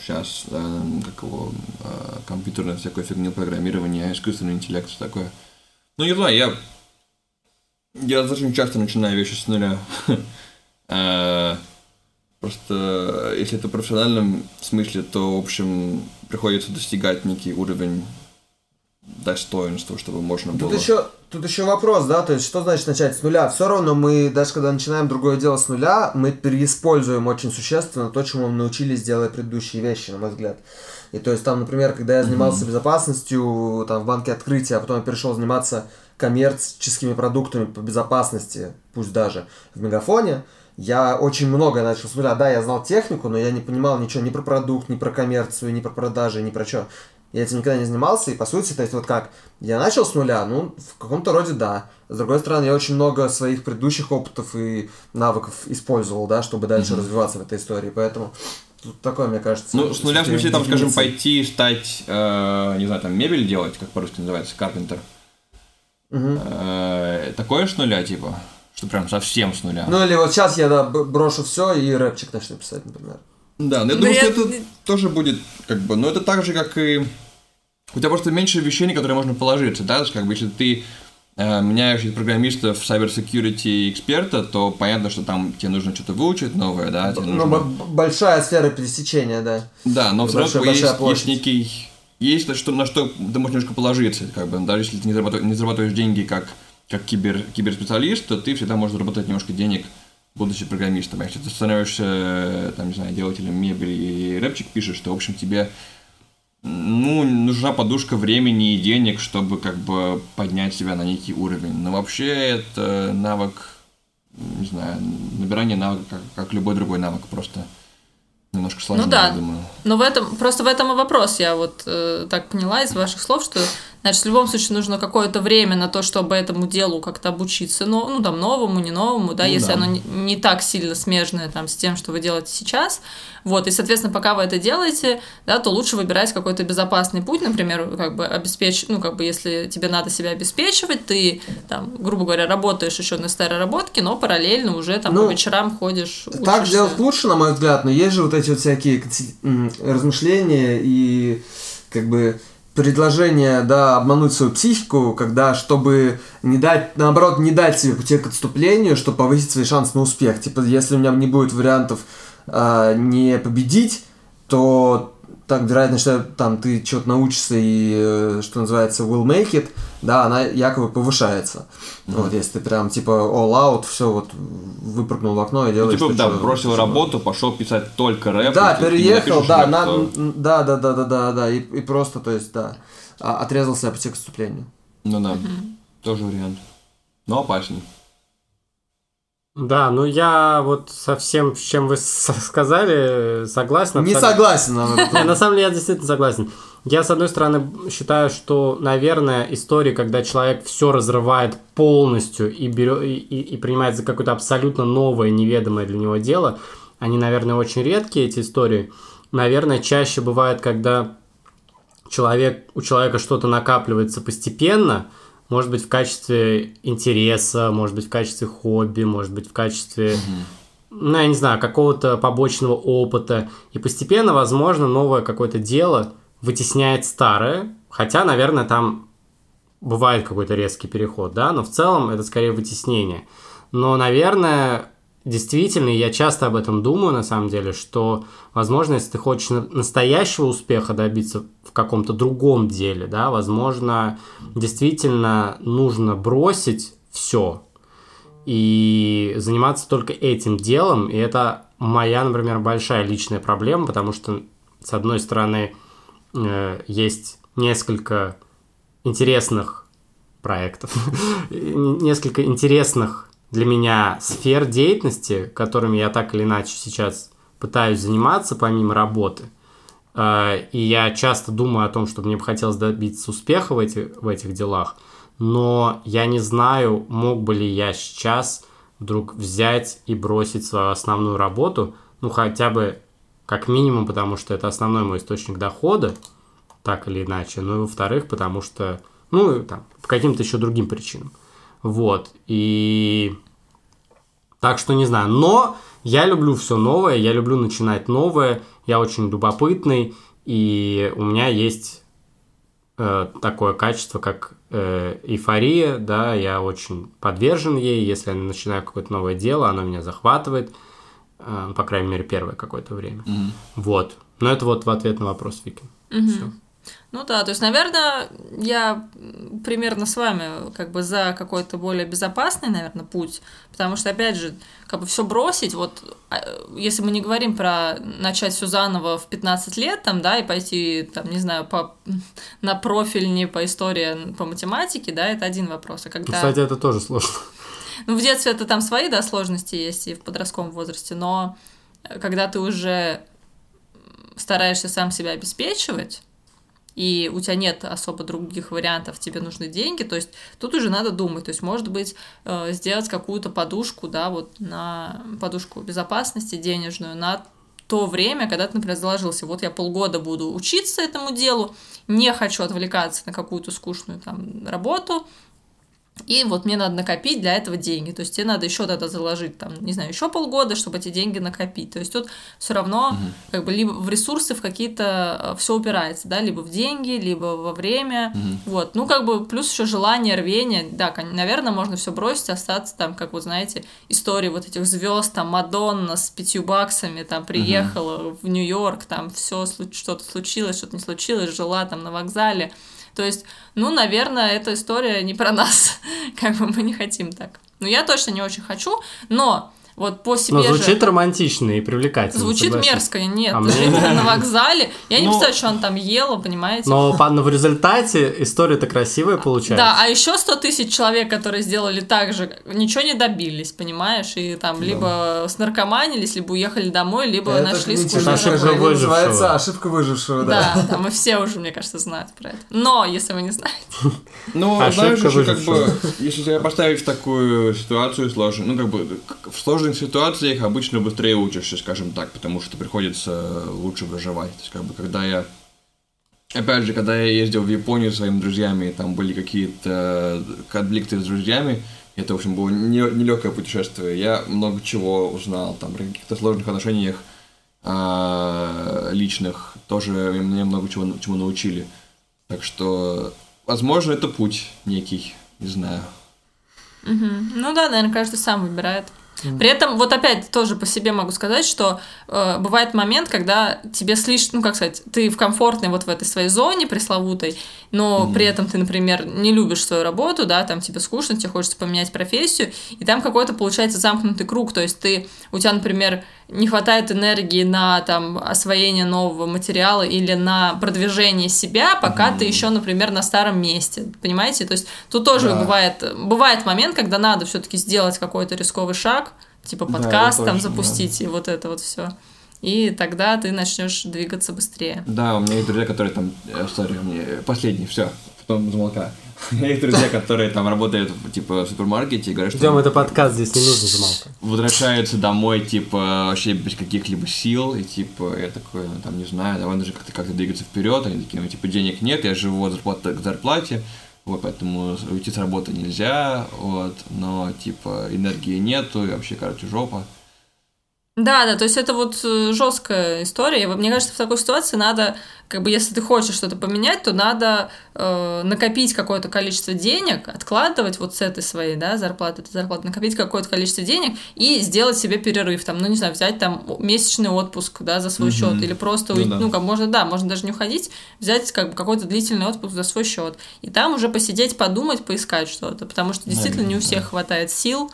Сейчас, э, как его, э, компьютерное всякое фигню, программирование, искусственный интеллект, все такое. Ну, не знаю, я... Я достаточно часто начинаю вещи с нуля. Э, Просто если это в профессиональном смысле, то, в общем, приходится достигать некий уровень достоинства, чтобы можно тут было... Еще, тут еще вопрос, да, то есть что значит начать с нуля? Все равно мы, даже когда начинаем другое дело с нуля, мы переиспользуем очень существенно то, чему мы научились делать предыдущие вещи, на мой взгляд. И то есть там, например, когда я занимался mm-hmm. безопасностью там, в банке открытия, а потом я перешел заниматься коммерческими продуктами по безопасности, пусть даже в Мегафоне, я очень много начал с нуля. Да, я знал технику, но я не понимал ничего ни про продукт, ни про коммерцию, ни про продажи, ни про что. Я этим никогда не занимался, и по сути, то есть вот как, я начал с нуля, ну, в каком-то роде да. С другой стороны, я очень много своих предыдущих опытов и навыков использовал, да, чтобы дальше mm-hmm. развиваться в этой истории, поэтому тут такое, мне кажется... Ну, с нуля, в смысле, там, скажем, пойти, стать, э, не знаю, там, мебель делать, как по-русски называется, карпентер. Mm-hmm. Э, такое с нуля, типа? Что прям совсем с нуля. Ну или вот сейчас я да, брошу все и рэпчик начну писать, например. Да, но я думаю, что это тоже будет как бы, но это так же, как и у тебя просто меньше вещей, на которые можно положиться, да, как бы если ты э, меняешь из программиста в cyber security эксперта, то понятно, что там тебе нужно что-то выучить новое, да, тебе ну, нужно... большая сфера пересечения, да. Да, но все равно есть, есть некий, есть что, на что ты можешь немножко положиться, как бы, даже если ты не зарабатываешь, не зарабатываешь деньги как как кибер, киберспециалист, то ты всегда можешь заработать немножко денег, будучи программистом. А если ты становишься, там, не знаю, делателем мебели и рэпчик пишешь, то, в общем, тебе ну, нужна подушка времени и денег, чтобы как бы поднять себя на некий уровень. Но вообще это навык, не знаю, набирание навыка, как, как любой другой навык, просто немножко сложнее, ну, да. я думаю. Но в этом, просто в этом и вопрос. Я вот э, так поняла из ваших слов, что Значит, в любом случае нужно какое-то время на то, чтобы этому делу как-то обучиться, но, ну, там, новому, не новому, да, ну, если да. оно не, не так сильно смежное там с тем, что вы делаете сейчас. Вот, и, соответственно, пока вы это делаете, да, то лучше выбирать какой-то безопасный путь, например, как бы обеспечить, ну, как бы, если тебе надо себя обеспечивать, ты, там, грубо говоря, работаешь еще на старой работке, но параллельно уже там ну, по вечерам ходишь. Учишься. Так делать лучше, на мой взгляд, но есть же вот эти вот всякие размышления и как бы предложение, да, обмануть свою психику, когда, чтобы не дать, наоборот, не дать себе пути к отступлению, чтобы повысить свои шансы на успех. Типа, если у меня не будет вариантов э, не победить, то так вероятно, что там ты что-то научишься и, э, что называется, will make it, да, она якобы повышается. Mm-hmm. Вот, если ты прям типа all out, все вот выпрыгнул в окно и делаешь. Ну, типа, да, бросил что работу, пошел писать только рэп. Да, переехал, да, рэп, на, то... да, да, да, да, да, да, и, и просто, то есть, да, а, отрезался от пути к отступлению. Ну да, mm-hmm. тоже вариант. Но опасный. Да, ну я вот со всем, с чем вы сказали, согласен. Не согласен. На самом деле я действительно согласен. Я, с одной стороны, считаю, что, наверное, истории, когда человек все разрывает полностью и, берет, и, и принимает за какое-то абсолютно новое, неведомое для него дело, они, наверное, очень редкие, эти истории. Наверное, чаще бывает, когда человек, у человека что-то накапливается постепенно – может быть, в качестве интереса, может быть, в качестве хобби, может быть, в качестве, угу. ну, я не знаю, какого-то побочного опыта. И постепенно, возможно, новое какое-то дело вытесняет старое, хотя, наверное, там бывает какой-то резкий переход, да, но в целом это скорее вытеснение. Но, наверное, действительно, я часто об этом думаю, на самом деле, что, возможно, если ты хочешь настоящего успеха добиться в каком-то другом деле, да, возможно, действительно нужно бросить все и заниматься только этим делом, и это моя, например, большая личная проблема, потому что, с одной стороны, э, есть несколько интересных проектов, несколько интересных для меня сфер деятельности, которыми я так или иначе сейчас пытаюсь заниматься помимо работы. Э, и я часто думаю о том, что мне бы хотелось добиться успеха в, эти, в этих делах, но я не знаю, мог бы ли я сейчас вдруг взять и бросить свою основную работу, ну хотя бы как минимум, потому что это основной мой источник дохода, так или иначе, ну и во-вторых, потому что, ну, там, по каким-то еще другим причинам. Вот, и так что не знаю, но я люблю все новое, я люблю начинать новое, я очень любопытный, и у меня есть э, такое качество, как э, эйфория, да, я очень подвержен ей, если я начинаю какое-то новое дело, оно меня захватывает, э, по крайней мере, первое какое-то время. Mm-hmm. Вот. Но это вот в ответ на вопрос Вики. Mm-hmm. Все. Ну да, то есть, наверное, я примерно с вами как бы за какой-то более безопасный, наверное, путь, потому что, опять же, как бы все бросить, вот а, если мы не говорим про начать все заново в 15 лет, там, да, и пойти, там, не знаю, по, на профиль не по истории, по математике, да, это один вопрос. А когда... Кстати, это тоже сложно. Ну, в детстве это там свои, да, сложности есть и в подростковом возрасте, но когда ты уже стараешься сам себя обеспечивать, и у тебя нет особо других вариантов, тебе нужны деньги, то есть тут уже надо думать, то есть может быть э, сделать какую-то подушку, да, вот на подушку безопасности денежную на то время, когда ты, например, заложился, вот я полгода буду учиться этому делу, не хочу отвлекаться на какую-то скучную там работу, и вот мне надо накопить для этого деньги. То есть тебе надо еще тогда заложить, там, не знаю, еще полгода, чтобы эти деньги накопить. То есть тут все равно угу. как бы либо в ресурсы в какие-то э, все упирается, да, либо в деньги, либо во время. Угу. Вот. Ну, как бы плюс еще желание, рвение. Да, наверное, можно все бросить, остаться там, как вот знаете, истории вот этих звезд, там Мадонна с пятью баксами там приехала угу. в Нью-Йорк, там все что-то случилось, что-то не случилось, жила там на вокзале. То есть, ну, наверное, эта история не про нас, как бы мы не хотим так. Ну, я точно не очень хочу, но вот по себе Но звучит же... романтично и привлекательно. Звучит согласен. мерзко, нет. А мне... На вокзале. Я не ну, представляю, что он там ела, понимаете? Но, но в результате история-то красивая получается. Да, а еще 100 тысяч человек, которые сделали так же, ничего не добились, понимаешь? И там да. либо снаркоманились, либо уехали домой, либо Это нашли скучную ошибка выжившего. называется ошибка выжившего, да. Да, да, мы все уже, мне кажется, знают про это. Но, если вы не знаете. Ну, знаешь, как бы, если себя поставить в такую ситуацию сложную, ну, как бы, в сложную сложных ситуациях обычно быстрее учишься, скажем так, потому что приходится лучше выживать. То есть, как бы, когда я Опять же, когда я ездил в Японию со своими друзьями, там были какие-то конфликты с друзьями, это, в общем, было нелегкое путешествие. Я много чего узнал, там, при каких-то сложных отношениях а, личных, тоже мне много чего, чему научили. Так что, возможно, это путь некий, не знаю. Угу. Ну да, наверное, каждый сам выбирает. При этом, вот опять тоже по себе могу сказать, что э, бывает момент, когда тебе слишком, ну как сказать, ты в комфортной вот в этой своей зоне пресловутой, но mm. при этом ты, например, не любишь свою работу, да, там тебе скучно, тебе хочется поменять профессию, и там какой-то получается замкнутый круг, то есть ты, у тебя, например, не хватает энергии на там освоение нового материала или на продвижение себя, пока mm. ты еще, например, на старом месте, понимаете? То есть тут тоже да. бывает, бывает момент, когда надо все-таки сделать какой-то рисковый шаг, типа подкаст да, там точно, запустить да. и вот это вот все. И тогда ты начнешь двигаться быстрее. Да, у меня есть друзья, которые там, сори, у меня последний, все, потом замолкаю. Есть друзья, которые там работают, типа, в супермаркете говорят, что... Ждем, это подкаст, здесь не нужно замолкать. Возвращаются домой, типа, вообще без каких-либо сил, и, типа, я такой, ну, там, не знаю, давай нужно как-то как двигаться вперед, они такие, ну, типа, денег нет, я живу от зарплаты к зарплате, вот, поэтому уйти с работы нельзя, вот, но, типа, энергии нету, и вообще, короче, жопа. Да, да, то есть это вот э, жесткая история. Мне кажется, в такой ситуации надо, как бы, если ты хочешь что-то поменять, то надо э, накопить какое-то количество денег, откладывать вот с этой своей, да, зарплаты, этой зарплаты, накопить какое-то количество денег и сделать себе перерыв, там, ну, не знаю, взять там месячный отпуск, да, за свой Мгм. счет, или просто, Ну уйти- да. ну, как можно, да, можно даже не уходить, взять как бы какой-то длительный отпуск за свой счет, и там уже посидеть, подумать, поискать что-то, потому что действительно не у да. всех хватает сил,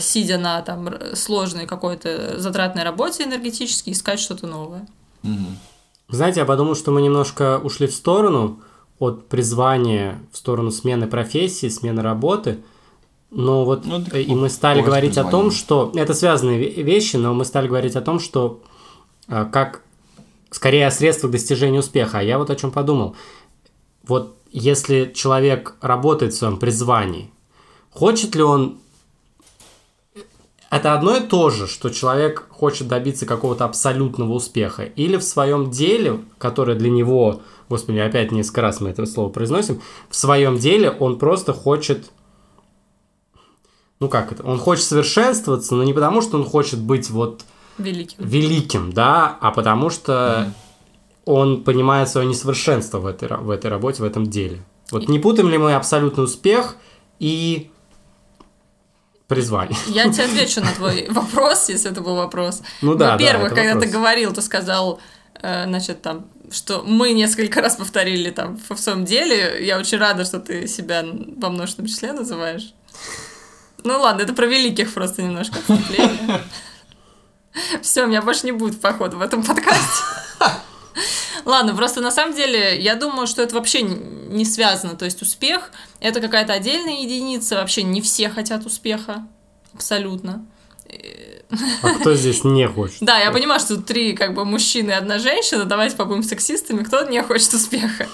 сидя на там сложной какой-то затратной работе энергетически, искать что-то новое. Знаете, я подумал, что мы немножко ушли в сторону от призвания, в сторону смены профессии, смены работы. Но вот Ну, так э, и мы стали говорить о том, что это связанные ве- вещи, но мы стали говорить о том, что э, как скорее о средствах достижения успеха. А я вот о чем подумал. Вот если человек работает в своем призвании, хочет ли он это одно и то же, что человек хочет добиться какого-то абсолютного успеха, или в своем деле, которое для него, господи, опять несколько раз мы это слово произносим, в своем деле он просто хочет, ну как это, он хочет совершенствоваться, но не потому, что он хочет быть вот Великим. великим, да, а потому что он понимает свое несовершенство в этой, в этой работе, в этом деле. Вот не путаем ли мы абсолютный успех и призвание? Я тебе отвечу на твой вопрос, если это был вопрос. Ну да, да, Во-первых, это когда вопрос. ты говорил, ты сказал, э, значит, там, что мы несколько раз повторили там в своем деле. Я очень рада, что ты себя во множественном числе называешь. Ну ладно, это про великих просто немножко отступление. Все, меня больше не будет, походу, в этом подкасте. Ладно, просто на самом деле я думаю, что это вообще не связано. То есть успех — это какая-то отдельная единица. Вообще не все хотят успеха. Абсолютно. А кто здесь не хочет? Да, я понимаю, что три как бы мужчины и одна женщина. Давайте побудем сексистами. Кто не хочет успеха?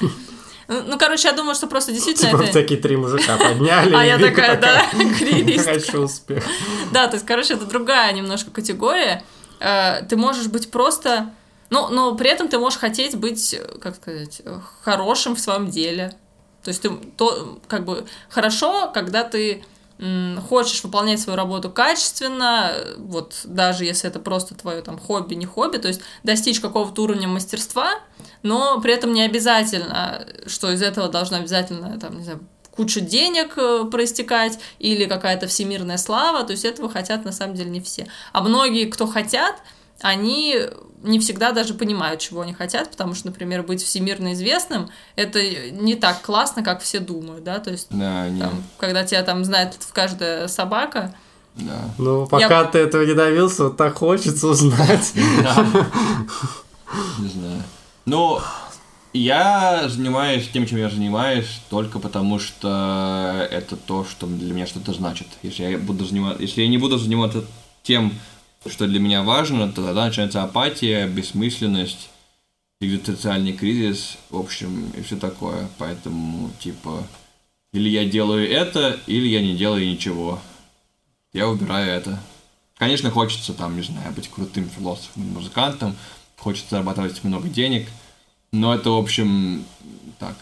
Ну, ну, короче, я думаю, что просто действительно Типа это... такие три мужика подняли. А я такая, да, карьеристка. Хочу успех. Да, то есть, короче, это другая немножко категория. Э, Ты можешь быть просто... Ну, но при этом ты можешь хотеть быть, как сказать, хорошим в своем деле. То есть ты то, как бы хорошо, когда ты хочешь выполнять свою работу качественно, вот даже если это просто твое там хобби, не хобби, то есть достичь какого-то уровня мастерства, но при этом не обязательно, что из этого должно обязательно, там, не знаю, куча денег э, проистекать или какая-то всемирная слава, то есть этого хотят на самом деле не все. А многие, кто хотят, они не всегда даже понимают, чего они хотят, потому что, например, быть всемирно известным, это не так классно, как все думают, да, то есть Да, там, когда тебя там знает каждая собака, да. Ну, пока ты этого не добился, вот так хочется узнать. Не знаю. Ну, я занимаюсь тем, чем я занимаюсь, только потому что это то, что для меня что-то значит. Если я буду заниматься, если я не буду заниматься тем, что для меня важно, то тогда начинается апатия, бессмысленность, экзистенциальный кризис, в общем, и все такое. Поэтому, типа, или я делаю это, или я не делаю ничего. Я выбираю это. Конечно, хочется там, не знаю, быть крутым философом, музыкантом, хочется зарабатывать много денег, но это, в общем, так.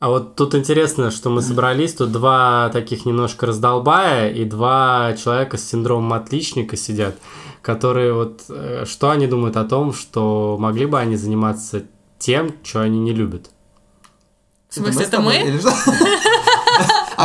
А вот тут интересно, что мы собрались, тут два таких немножко раздолбая и два человека с синдромом отличника сидят, которые вот, э, что они думают о том, что могли бы они заниматься тем, что они не любят. в смысле, это мы?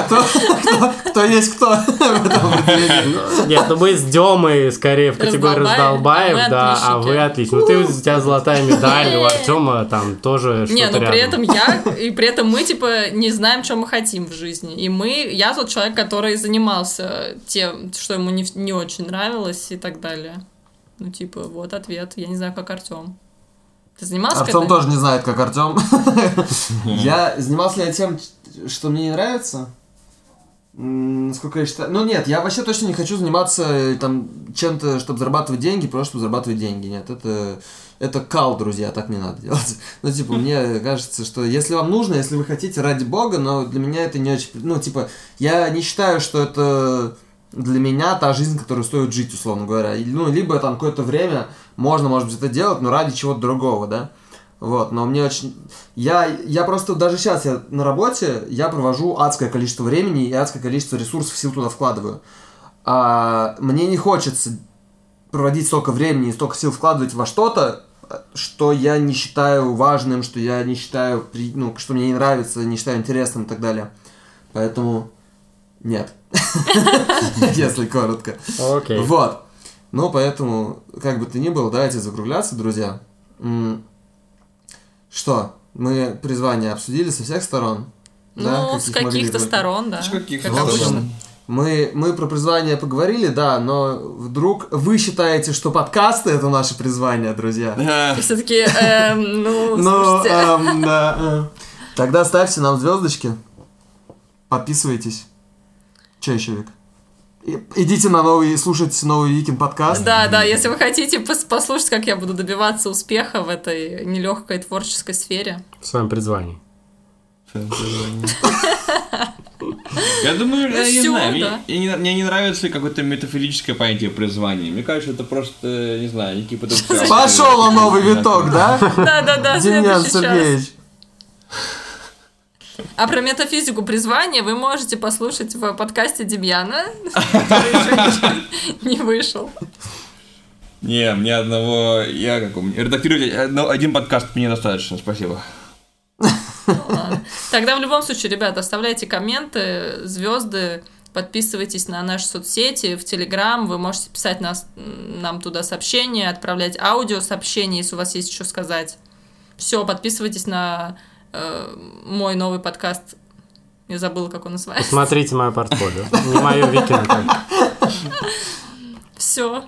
кто, кто, кто есть кто в этом определении? Нет, ну мы с Демой скорее в категории раздолбаев, а да, а вы отлично. Ну ты, у тебя золотая медаль, у Артема там тоже Не, что-то ну при этом я, и при этом мы, типа, не знаем, что мы хотим в жизни. И мы, я тот человек, который занимался тем, что ему не, не очень нравилось и так далее. Ну, типа, вот ответ. Я не знаю, как Артем. Ты занимался Артем тоже не знает, как Артем. Я занимался ли я тем, что мне не нравится? Насколько я считаю... Ну нет, я вообще точно не хочу заниматься э, там чем-то, чтобы зарабатывать деньги, просто чтобы зарабатывать деньги. Нет, это... Это кал, друзья, так не надо делать. Ну, типа, мне кажется, что если вам нужно, если вы хотите ради бога, но для меня это не очень... Ну, типа, я не считаю, что это для меня та жизнь, которую стоит жить, условно говоря. Ну, либо там какое-то время можно, может быть, это делать, но ради чего-то другого, да? Вот, но мне очень... Я, я просто даже сейчас я на работе, я провожу адское количество времени и адское количество ресурсов, сил туда вкладываю. А, мне не хочется проводить столько времени и столько сил вкладывать во что-то, что я не считаю важным, что я не считаю, ну, что мне не нравится, не считаю интересным и так далее. Поэтому нет. Если коротко. Окей. Вот. Ну, поэтому, как бы то ни было, давайте закругляться, друзья. Что, мы призвание обсудили со всех сторон? Да, Ну, с каких могли каких-то сторон, да. С каких-то Как общем, обычно. Мы, мы про призвание поговорили, да, но вдруг вы считаете, что подкасты это наше призвание, друзья. Все-таки, эм, ну, Ну, эм, да. э. Тогда ставьте нам звездочки. Подписывайтесь. Че еще, Вик? И- Идите на новый, слушайте новый Викин подкаст. Да, да, если вы хотите пос- послушать, как я буду добиваться успеха в этой нелегкой творческой сфере. В своем призвании. Я думаю, я не знаю, мне- да. не- нравится какое-то метафорическое понятие призвания. Мне кажется, это просто, не знаю, некий потенциал. Пошел он новый виток, да? Да-да-да, Демьян следующий час. Сергеевич. А про метафизику призвания вы можете послушать в подкасте Демьяна, который не вышел. Не, мне одного, я как редактировать один подкаст мне достаточно, спасибо. Ладно. Тогда в любом случае, ребята, оставляйте комменты, звезды, подписывайтесь на наши соцсети, в Телеграм, вы можете писать нас, нам туда сообщения, отправлять аудиосообщения, если у вас есть что сказать. Все, подписывайтесь на э, мой новый подкаст. Я забыла, как он называется. Посмотрите мое портфолио. Не мое Викина как. Все.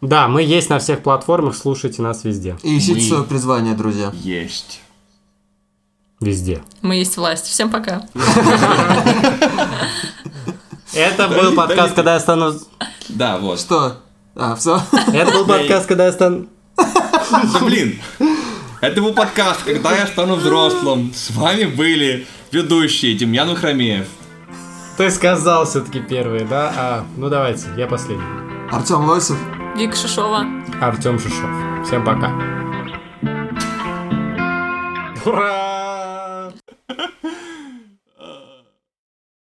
Да, мы есть на всех платформах, слушайте нас везде. И ищите свое призвание, друзья. Есть. Везде. Мы есть власть. Всем пока. Это был подкаст, когда я стану... Да, вот. Что? А, все? Это был подкаст, когда я стану... Да блин. Это был подкаст, когда я стану взрослым. С вами были ведущие Демьян Хромеев. Ты сказал все-таки первый, да? А, ну давайте, я последний. Артем Лосев. Вика Шишова. Артем Шишов. Всем пока. Ура!